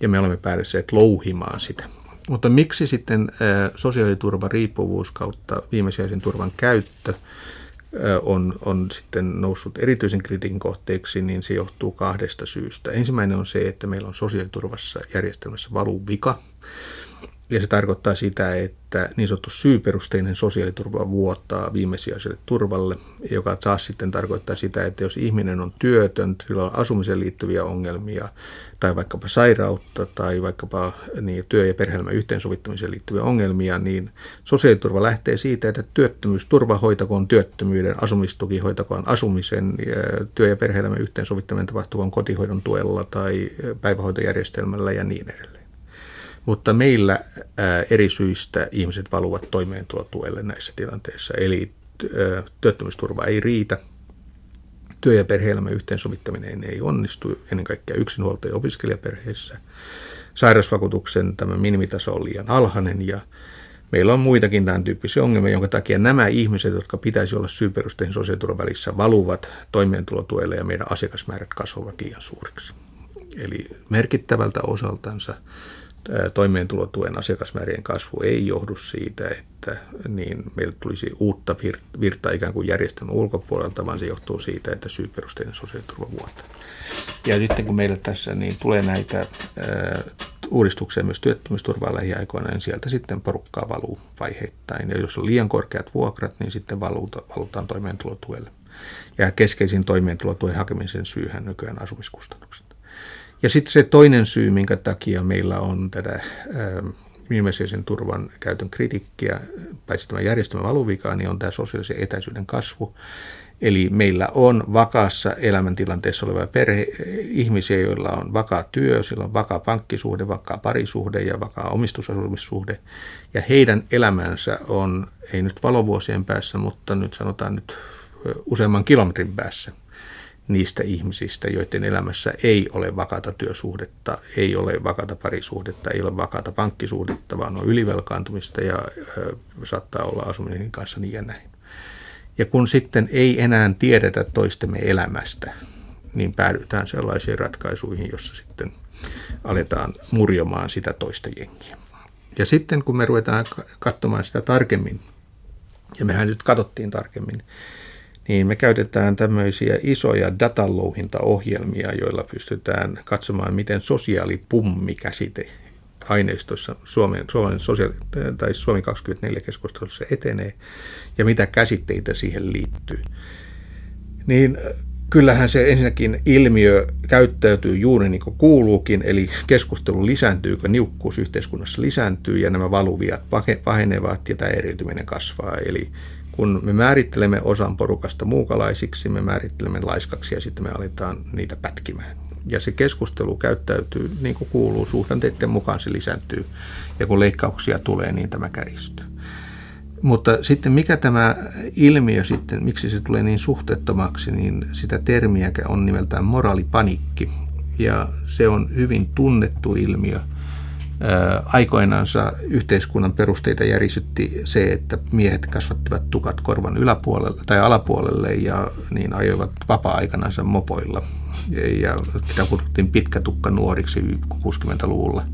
ja me olemme päässeet louhimaan sitä. Mutta miksi sitten sosiaaliturva riippuvuus kautta viimesijaisen turvan käyttö on, on sitten noussut erityisen kritiikin kohteeksi, niin se johtuu kahdesta syystä. Ensimmäinen on se, että meillä on sosiaaliturvassa järjestelmässä valuvika. Ja se tarkoittaa sitä, että niin sanottu syyperusteinen sosiaaliturva vuottaa viimesijaiselle turvalle, joka taas sitten tarkoittaa sitä, että jos ihminen on työtön, sillä on asumiseen liittyviä ongelmia, tai vaikkapa sairautta, tai vaikkapa niin, työ- ja perheelämän yhteensovittamiseen liittyviä ongelmia, niin sosiaaliturva lähtee siitä, että työttömyysturva hoitakoon työttömyyden, asumistuki hoitakoon asumisen, työ- ja perheelämän yhteensovittaminen tapahtukoon kotihoidon tuella tai päivähoitojärjestelmällä ja niin edelleen. Mutta meillä ää, eri syistä ihmiset valuvat toimeentulotuelle näissä tilanteissa. Eli ää, työttömyysturva ei riitä, työ- ja perhe-elämän yhteensovittaminen ei onnistu ennen kaikkea yksinhuolto- ja opiskelijaperheissä. Sairausvakuutuksen tämä minimitaso on liian alhainen ja meillä on muitakin tämän tyyppisiä ongelmia, jonka takia nämä ihmiset, jotka pitäisi olla syyperusteisen sosiaaliturvan välissä, valuvat toimeentulotuelle ja meidän asiakasmäärät kasvavat liian suuriksi. Eli merkittävältä osaltansa toimeentulotuen asiakasmäärien kasvu ei johdu siitä, että niin meille tulisi uutta virtaa ikään kuin järjestelmän ulkopuolelta, vaan se johtuu siitä, että syyperusteinen sosiaaliturva vuotta. Ja sitten kun meille tässä niin tulee näitä ää, uudistuksia myös työttömyysturvaa lähiaikoina, niin sieltä sitten porukkaa valuu vaiheittain. Ja jos on liian korkeat vuokrat, niin sitten valuta, valutaan toimeentulotuelle. Ja keskeisin toimeentulotuen hakemisen syyhän nykyään asumiskustannukset. Ja sitten se toinen syy, minkä takia meillä on tätä viimeisen turvan käytön kritiikkiä, paitsi tämä järjestelmän valuvikaa, niin on tämä sosiaalisen etäisyyden kasvu. Eli meillä on vakaassa elämäntilanteessa olevia perhe, ihmisiä, joilla on vakaa työ, sillä on vakaa pankkisuhde, vakaa parisuhde ja vakaa omistusasumissuhde. Ja heidän elämänsä on, ei nyt valovuosien päässä, mutta nyt sanotaan nyt useamman kilometrin päässä niistä ihmisistä, joiden elämässä ei ole vakata työsuhdetta, ei ole vakata parisuhdetta, ei ole vakata pankkisuhdetta, vaan on ylivelkaantumista ja ö, saattaa olla asuminen kanssa niin ja näin. Ja kun sitten ei enää tiedetä toistemme elämästä, niin päädytään sellaisiin ratkaisuihin, jossa sitten aletaan murjomaan sitä toista jengiä. Ja sitten kun me ruvetaan katsomaan sitä tarkemmin, ja mehän nyt katsottiin tarkemmin, niin me käytetään tämmöisiä isoja datalouhintaohjelmia, joilla pystytään katsomaan, miten sosiaalipummi-käsite aineistossa Suomen, Suomen, sosiaali- tai Suomi 24 keskustelussa etenee ja mitä käsitteitä siihen liittyy. Niin kyllähän se ensinnäkin ilmiö käyttäytyy juuri niin kuin kuuluukin, eli keskustelu lisääntyy, kun niukkuus yhteiskunnassa lisääntyy ja nämä valuviat pahenevat ja tämä eriytyminen kasvaa. Eli kun me määrittelemme osan porukasta muukalaisiksi, me määrittelemme laiskaksi ja sitten me aletaan niitä pätkimään. Ja se keskustelu käyttäytyy niin kuin kuuluu, suhdanteiden mukaan se lisääntyy ja kun leikkauksia tulee, niin tämä käristyy. Mutta sitten mikä tämä ilmiö sitten, miksi se tulee niin suhteettomaksi, niin sitä termiä on nimeltään moraalipanikki. Ja se on hyvin tunnettu ilmiö – aikoinansa yhteiskunnan perusteita järisytti se, että miehet kasvattivat tukat korvan yläpuolelle tai alapuolelle ja niin ajoivat vapaa-aikanansa mopoilla. Ja sitä kutsuttiin pitkätukka nuoriksi 60-luvulla.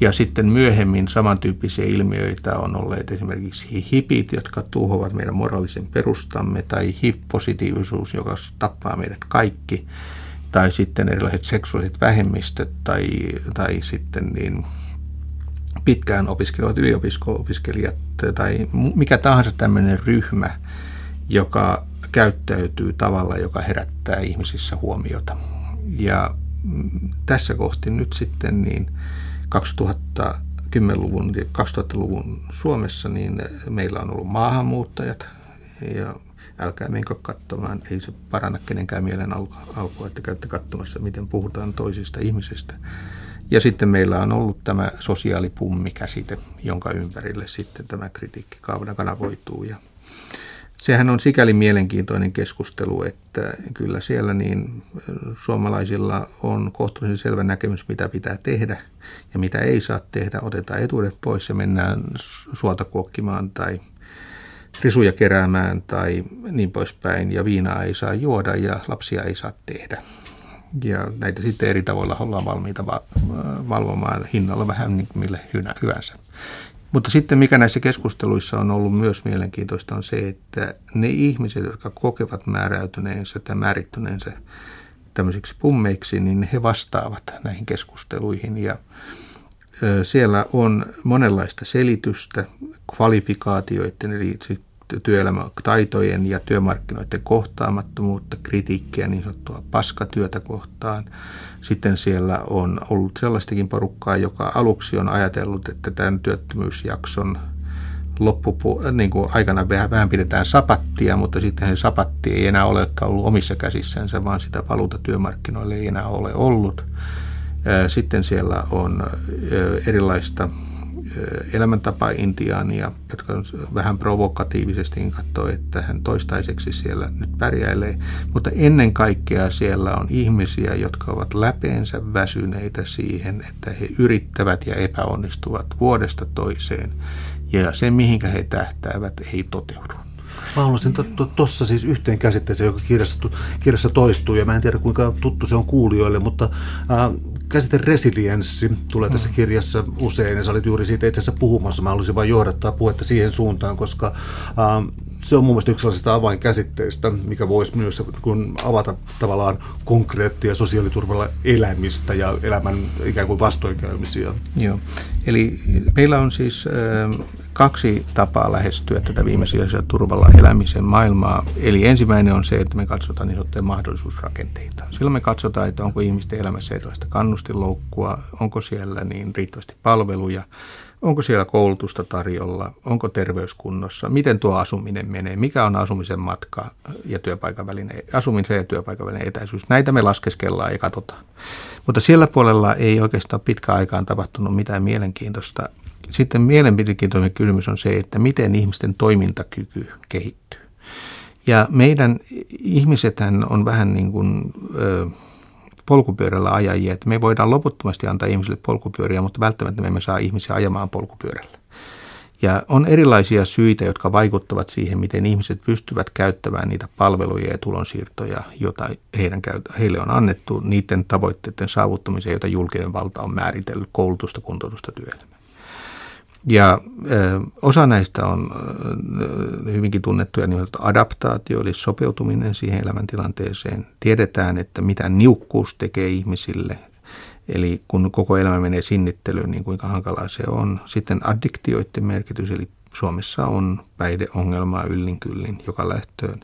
Ja sitten myöhemmin samantyyppisiä ilmiöitä on olleet esimerkiksi hipit, jotka tuhoavat meidän moraalisen perustamme, tai HIV-positiivisuus, joka tappaa meidät kaikki, tai sitten erilaiset seksuaaliset vähemmistöt, tai, tai sitten niin pitkään opiskelevat yliopiskelijat tai mikä tahansa tämmöinen ryhmä, joka käyttäytyy tavalla, joka herättää ihmisissä huomiota. Ja mm, tässä kohti nyt sitten niin 2010-luvun ja 2000-luvun Suomessa niin meillä on ollut maahanmuuttajat ja älkää menkö katsomaan, ei se paranna kenenkään mielen alkua, että käytte katsomassa, miten puhutaan toisista ihmisistä. Ja sitten meillä on ollut tämä sosiaalipummi-käsite, jonka ympärille sitten tämä kritiikki kanavoituu. Ja sehän on sikäli mielenkiintoinen keskustelu, että kyllä siellä niin suomalaisilla on kohtuullisen selvä näkemys, mitä pitää tehdä ja mitä ei saa tehdä. Otetaan etuudet pois ja mennään suota kuokkimaan tai risuja keräämään tai niin poispäin. Ja viinaa ei saa juoda ja lapsia ei saa tehdä ja näitä sitten eri tavoilla ollaan valmiita valvomaan hinnalla vähän niin mille hyvänsä. Mutta sitten mikä näissä keskusteluissa on ollut myös mielenkiintoista on se, että ne ihmiset, jotka kokevat määräytyneensä tai määrittyneensä tämmöisiksi pummeiksi, niin he vastaavat näihin keskusteluihin ja siellä on monenlaista selitystä, kvalifikaatioiden eli työelämätaitojen ja työmarkkinoiden kohtaamattomuutta, kritiikkiä niin sanottua paskatyötä kohtaan. Sitten siellä on ollut sellaistakin porukkaa, joka aluksi on ajatellut, että tämän työttömyysjakson loppupu- niin kuin aikana vähän, pidetään sapattia, mutta sitten se sapatti ei enää olekaan ollut omissa käsissänsä, vaan sitä paluuta työmarkkinoille ei enää ole ollut. Sitten siellä on erilaista elämäntapa intiaania, jotka vähän provokatiivisesti katsoo, että hän toistaiseksi siellä nyt pärjäilee. Mutta ennen kaikkea siellä on ihmisiä, jotka ovat läpeensä väsyneitä siihen, että he yrittävät ja epäonnistuvat vuodesta toiseen. Ja se, mihinkä he tähtäävät, ei toteudu. Mä haluaisin tuossa siis yhteen käsitteeseen, joka kirjassa, kirjassa toistuu, ja mä en tiedä kuinka tuttu se on kuulijoille, mutta äh, käsite resilienssi tulee tässä mm. kirjassa usein, ja sä olit juuri siitä itse asiassa puhumassa. Mä haluaisin vain johdattaa puhetta siihen suuntaan, koska äh, se on mun mielestä yksi sellaisista avainkäsitteistä, mikä voisi myös kun avata tavallaan konkreettia sosiaaliturvalla elämistä ja elämän ikään kuin vastoinkäymisiä. Joo, eli meillä on siis äh, kaksi tapaa lähestyä tätä viimesijaisella turvalla elämisen maailmaa. Eli ensimmäinen on se, että me katsotaan niin sanottuja mahdollisuusrakenteita. Silloin me katsotaan, että onko ihmisten elämässä erilaista kannustinloukkua, onko siellä niin riittävästi palveluja, onko siellä koulutusta tarjolla, onko terveyskunnossa, miten tuo asuminen menee, mikä on asumisen matka ja työpaikan välinen, asumisen ja työpaikan välinen etäisyys. Näitä me laskeskellaan ja katsotaan. Mutta siellä puolella ei oikeastaan pitkä aikaan tapahtunut mitään mielenkiintoista sitten mielenkiintoinen kysymys on se, että miten ihmisten toimintakyky kehittyy. Ja meidän ihmisethän on vähän niin kuin ö, polkupyörällä ajajia, että me voidaan loputtomasti antaa ihmisille polkupyöriä, mutta välttämättä me emme saa ihmisiä ajamaan polkupyörällä. Ja on erilaisia syitä, jotka vaikuttavat siihen, miten ihmiset pystyvät käyttämään niitä palveluja ja tulonsiirtoja, joita heidän, heille on annettu, niiden tavoitteiden saavuttamiseen, joita julkinen valta on määritellyt koulutusta, kuntoutusta, työelämää. Ja osa näistä on hyvinkin tunnettuja niin adaptaatio, eli sopeutuminen siihen elämäntilanteeseen. Tiedetään, että mitä niukkuus tekee ihmisille, eli kun koko elämä menee sinnittelyyn, niin kuinka hankalaa se on. Sitten addiktioiden merkitys, eli Suomessa on päihdeongelmaa yllin kyllin joka lähtöön.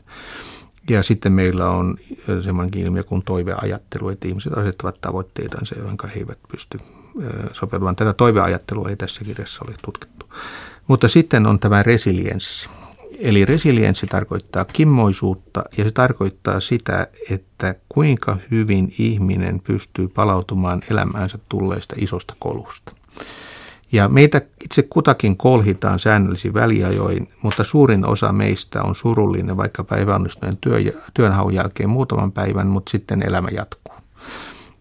Ja sitten meillä on semmoinenkin ilmiö kuin toiveajattelu, että ihmiset asettavat tavoitteitansa, joihin he eivät pysty sopeutumaan. Tätä toiveajattelua ei tässä kirjassa ole tutkittu. Mutta sitten on tämä resilienssi. Eli resilienssi tarkoittaa kimmoisuutta ja se tarkoittaa sitä, että kuinka hyvin ihminen pystyy palautumaan elämäänsä tulleista isosta kolusta. Ja meitä itse kutakin kolhitaan säännöllisin väliajoin, mutta suurin osa meistä on surullinen vaikka epäonnistuneen työ, työnhaun jälkeen muutaman päivän, mutta sitten elämä jatkuu.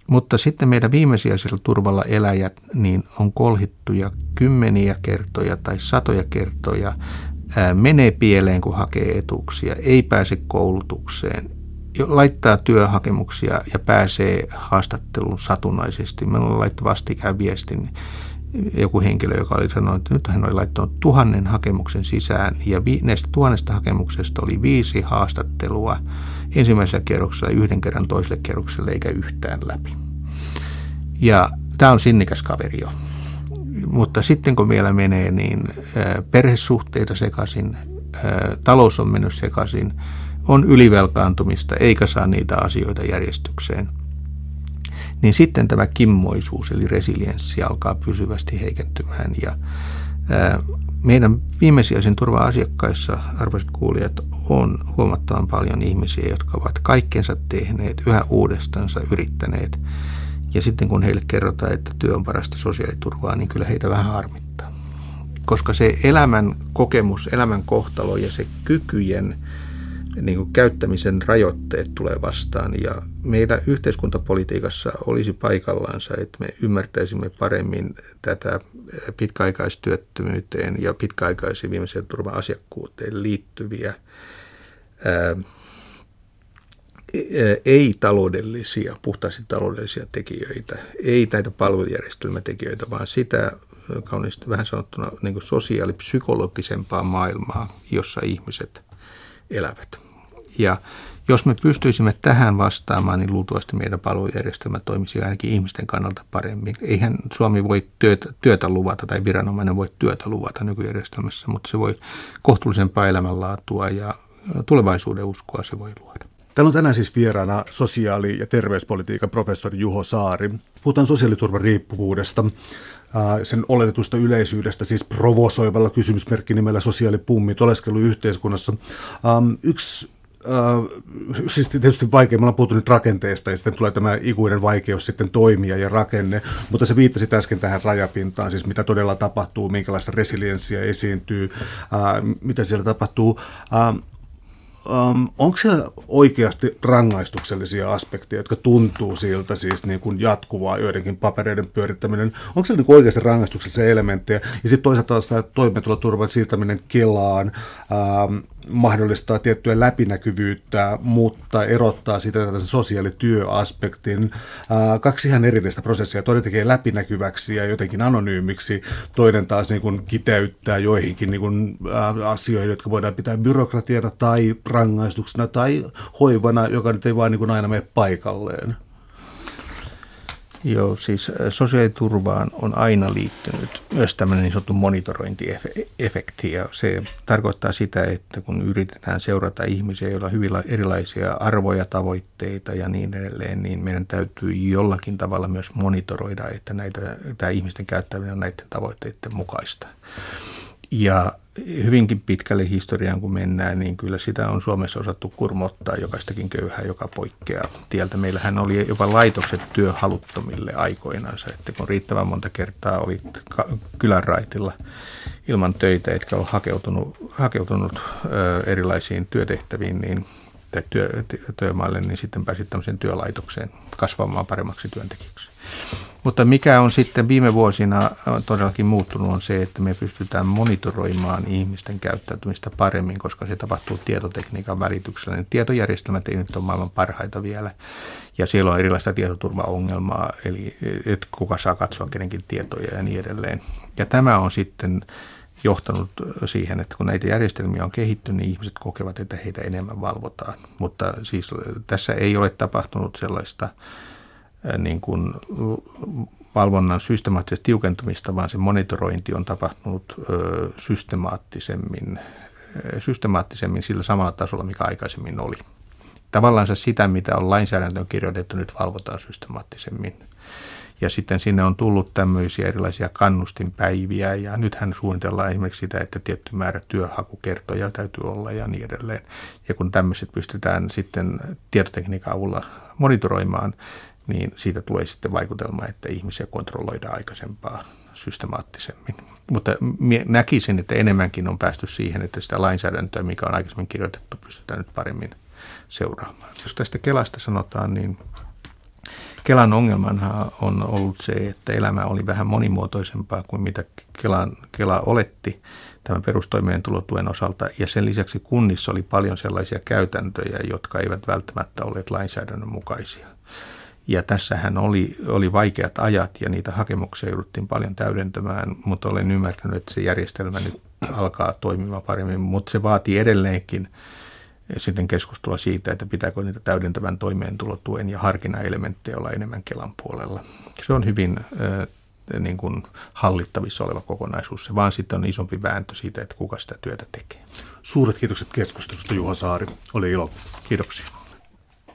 Mutta sitten meidän viimesijaisella turvalla eläjät niin on kolhittuja kymmeniä kertoja tai satoja kertoja, ää, menee pieleen kun hakee etuuksia, ei pääse koulutukseen, laittaa työhakemuksia ja pääsee haastatteluun satunnaisesti. Minulla laittoi vastikään viestin joku henkilö, joka oli sanonut, että nyt hän oli laittanut tuhannen hakemuksen sisään ja vi, näistä tuhannesta hakemuksesta oli viisi haastattelua ensimmäisellä kerroksella yhden kerran toiselle kerrokselle eikä yhtään läpi. Ja tämä on sinnikäs kaveri jo. Mutta sitten kun vielä menee, niin perhesuhteita sekaisin, talous on mennyt sekaisin, on ylivelkaantumista eikä saa niitä asioita järjestykseen – niin sitten tämä kimmoisuus eli resilienssi alkaa pysyvästi heikentymään ja meidän viimesijaisen turva-asiakkaissa, arvoisat kuulijat, on huomattavan paljon ihmisiä, jotka ovat kaikkensa tehneet, yhä uudestansa yrittäneet. Ja sitten kun heille kerrotaan, että työ on parasta sosiaaliturvaa, niin kyllä heitä vähän harmittaa. Koska se elämän kokemus, elämän kohtalo ja se kykyjen niin kuin käyttämisen rajoitteet tulee vastaan ja meidän yhteiskuntapolitiikassa olisi paikallansa, että me ymmärtäisimme paremmin tätä pitkäaikaistyöttömyyteen ja pitkäaikaisiin viimeisen turvan asiakkuuteen liittyviä ää, ei-taloudellisia, puhtaasti taloudellisia tekijöitä, ei näitä palvelujärjestelmätekijöitä, vaan sitä kauniisti vähän sanottuna niin sosiaalipsykologisempaa maailmaa, jossa ihmiset elävät. Ja jos me pystyisimme tähän vastaamaan, niin luultavasti meidän palvelujärjestelmä toimisi ainakin ihmisten kannalta paremmin. Eihän Suomi voi työtä, työtä luvata tai viranomainen voi työtä luvata nykyjärjestelmässä, mutta se voi kohtuullisempaa elämänlaatua ja tulevaisuuden uskoa se voi luoda. Täällä on tänään siis vieraana sosiaali- ja terveyspolitiikan professori Juho Saari. Puhutaan sosiaaliturvan riippuvuudesta, sen oletetusta yleisyydestä, siis provosoivalla kysymysmerkki nimellä sosiaalipummit oleskeluyhteiskunnassa. Yksi äh, siis tietysti vaikea, me ollaan puhuttu nyt rakenteesta ja sitten tulee tämä ikuinen vaikeus sitten toimia ja rakenne, mutta se viittasi äsken tähän rajapintaan, siis mitä todella tapahtuu, minkälaista resilienssiä esiintyy, äh, mitä siellä tapahtuu. Äh, Um, onko siellä oikeasti rangaistuksellisia aspekteja, jotka tuntuu siltä siis niin kuin jatkuvaa joidenkin papereiden pyörittäminen? Onko siellä niin oikeasti rangaistuksellisia elementtejä? Ja sitten toisaalta taas toimeentuloturvan siirtäminen Kelaan, um, mahdollistaa tiettyä läpinäkyvyyttä, mutta erottaa siitä tämän sosiaalityöaspektin. Kaksi ihan erillistä prosessia. Toinen tekee läpinäkyväksi ja jotenkin anonyymiksi, toinen taas niin kuin kiteyttää joihinkin niin kuin, asioihin, jotka voidaan pitää byrokratiana tai rangaistuksena tai hoivana, joka nyt ei vaan niin kuin aina mene paikalleen. Joo, siis sosiaaliturvaan on aina liittynyt myös tämmöinen niin sanottu monitorointiefekti ja se tarkoittaa sitä, että kun yritetään seurata ihmisiä, joilla on hyvin erilaisia arvoja, tavoitteita ja niin edelleen, niin meidän täytyy jollakin tavalla myös monitoroida, että näitä, tämä ihmisten käyttäminen on näiden tavoitteiden mukaista. Ja hyvinkin pitkälle historiaan kun mennään, niin kyllä sitä on Suomessa osattu kurmottaa jokaistakin köyhää, joka poikkeaa tieltä. Meillähän oli jopa laitokset työhaluttomille aikoinansa, että kun riittävän monta kertaa oli kylän raitilla ilman töitä, etkä ole hakeutunut, hakeutunut erilaisiin työtehtäviin, niin tai työ, työmaalle, niin sitten pääsit tämmöiseen työlaitokseen kasvamaan paremmaksi työntekijäksi. Mutta mikä on sitten viime vuosina todellakin muuttunut on se, että me pystytään monitoroimaan ihmisten käyttäytymistä paremmin, koska se tapahtuu tietotekniikan välityksellä. Niin tietojärjestelmät ei nyt ole maailman parhaita vielä ja siellä on erilaista tietoturvaongelmaa, eli että kuka saa katsoa kenenkin tietoja ja niin edelleen. Ja tämä on sitten johtanut siihen, että kun näitä järjestelmiä on kehittynyt, niin ihmiset kokevat, että heitä enemmän valvotaan. Mutta siis tässä ei ole tapahtunut sellaista niin kuin valvonnan systemaattisesta tiukentumista, vaan se monitorointi on tapahtunut systemaattisemmin, systemaattisemmin sillä samalla tasolla, mikä aikaisemmin oli. Tavallaan sitä, mitä on lainsäädäntöön kirjoitettu, nyt valvotaan systemaattisemmin. Ja sitten sinne on tullut tämmöisiä erilaisia kannustinpäiviä ja nythän suunnitellaan esimerkiksi sitä, että tietty määrä työhakukertoja täytyy olla ja niin edelleen. Ja kun tämmöiset pystytään sitten tietotekniikan avulla monitoroimaan, niin siitä tulee sitten vaikutelma, että ihmisiä kontrolloidaan aikaisempaa systemaattisemmin. Mutta näkisin, että enemmänkin on päästy siihen, että sitä lainsäädäntöä, mikä on aikaisemmin kirjoitettu, pystytään nyt paremmin seuraamaan. Jos tästä Kelasta sanotaan, niin Kelan ongelmanhan on ollut se, että elämä oli vähän monimuotoisempaa kuin mitä Kelan, Kela oletti tämän perustoimeentulotuen osalta. Ja sen lisäksi kunnissa oli paljon sellaisia käytäntöjä, jotka eivät välttämättä olleet lainsäädännön mukaisia. Ja tässähän oli, oli vaikeat ajat ja niitä hakemuksia jouduttiin paljon täydentämään, mutta olen ymmärtänyt, että se järjestelmä nyt alkaa toimimaan paremmin, mutta se vaatii edelleenkin sitten keskustelua siitä, että pitääkö niitä täydentävän toimeentulotuen ja harkinnaelementtejä olla enemmän Kelan puolella. Se on hyvin äh, niin kuin hallittavissa oleva kokonaisuus. Se vaan sitten on isompi vääntö siitä, että kuka sitä työtä tekee. Suuret kiitokset keskustelusta Juha Saari. Oli ilo. Kiitoksia.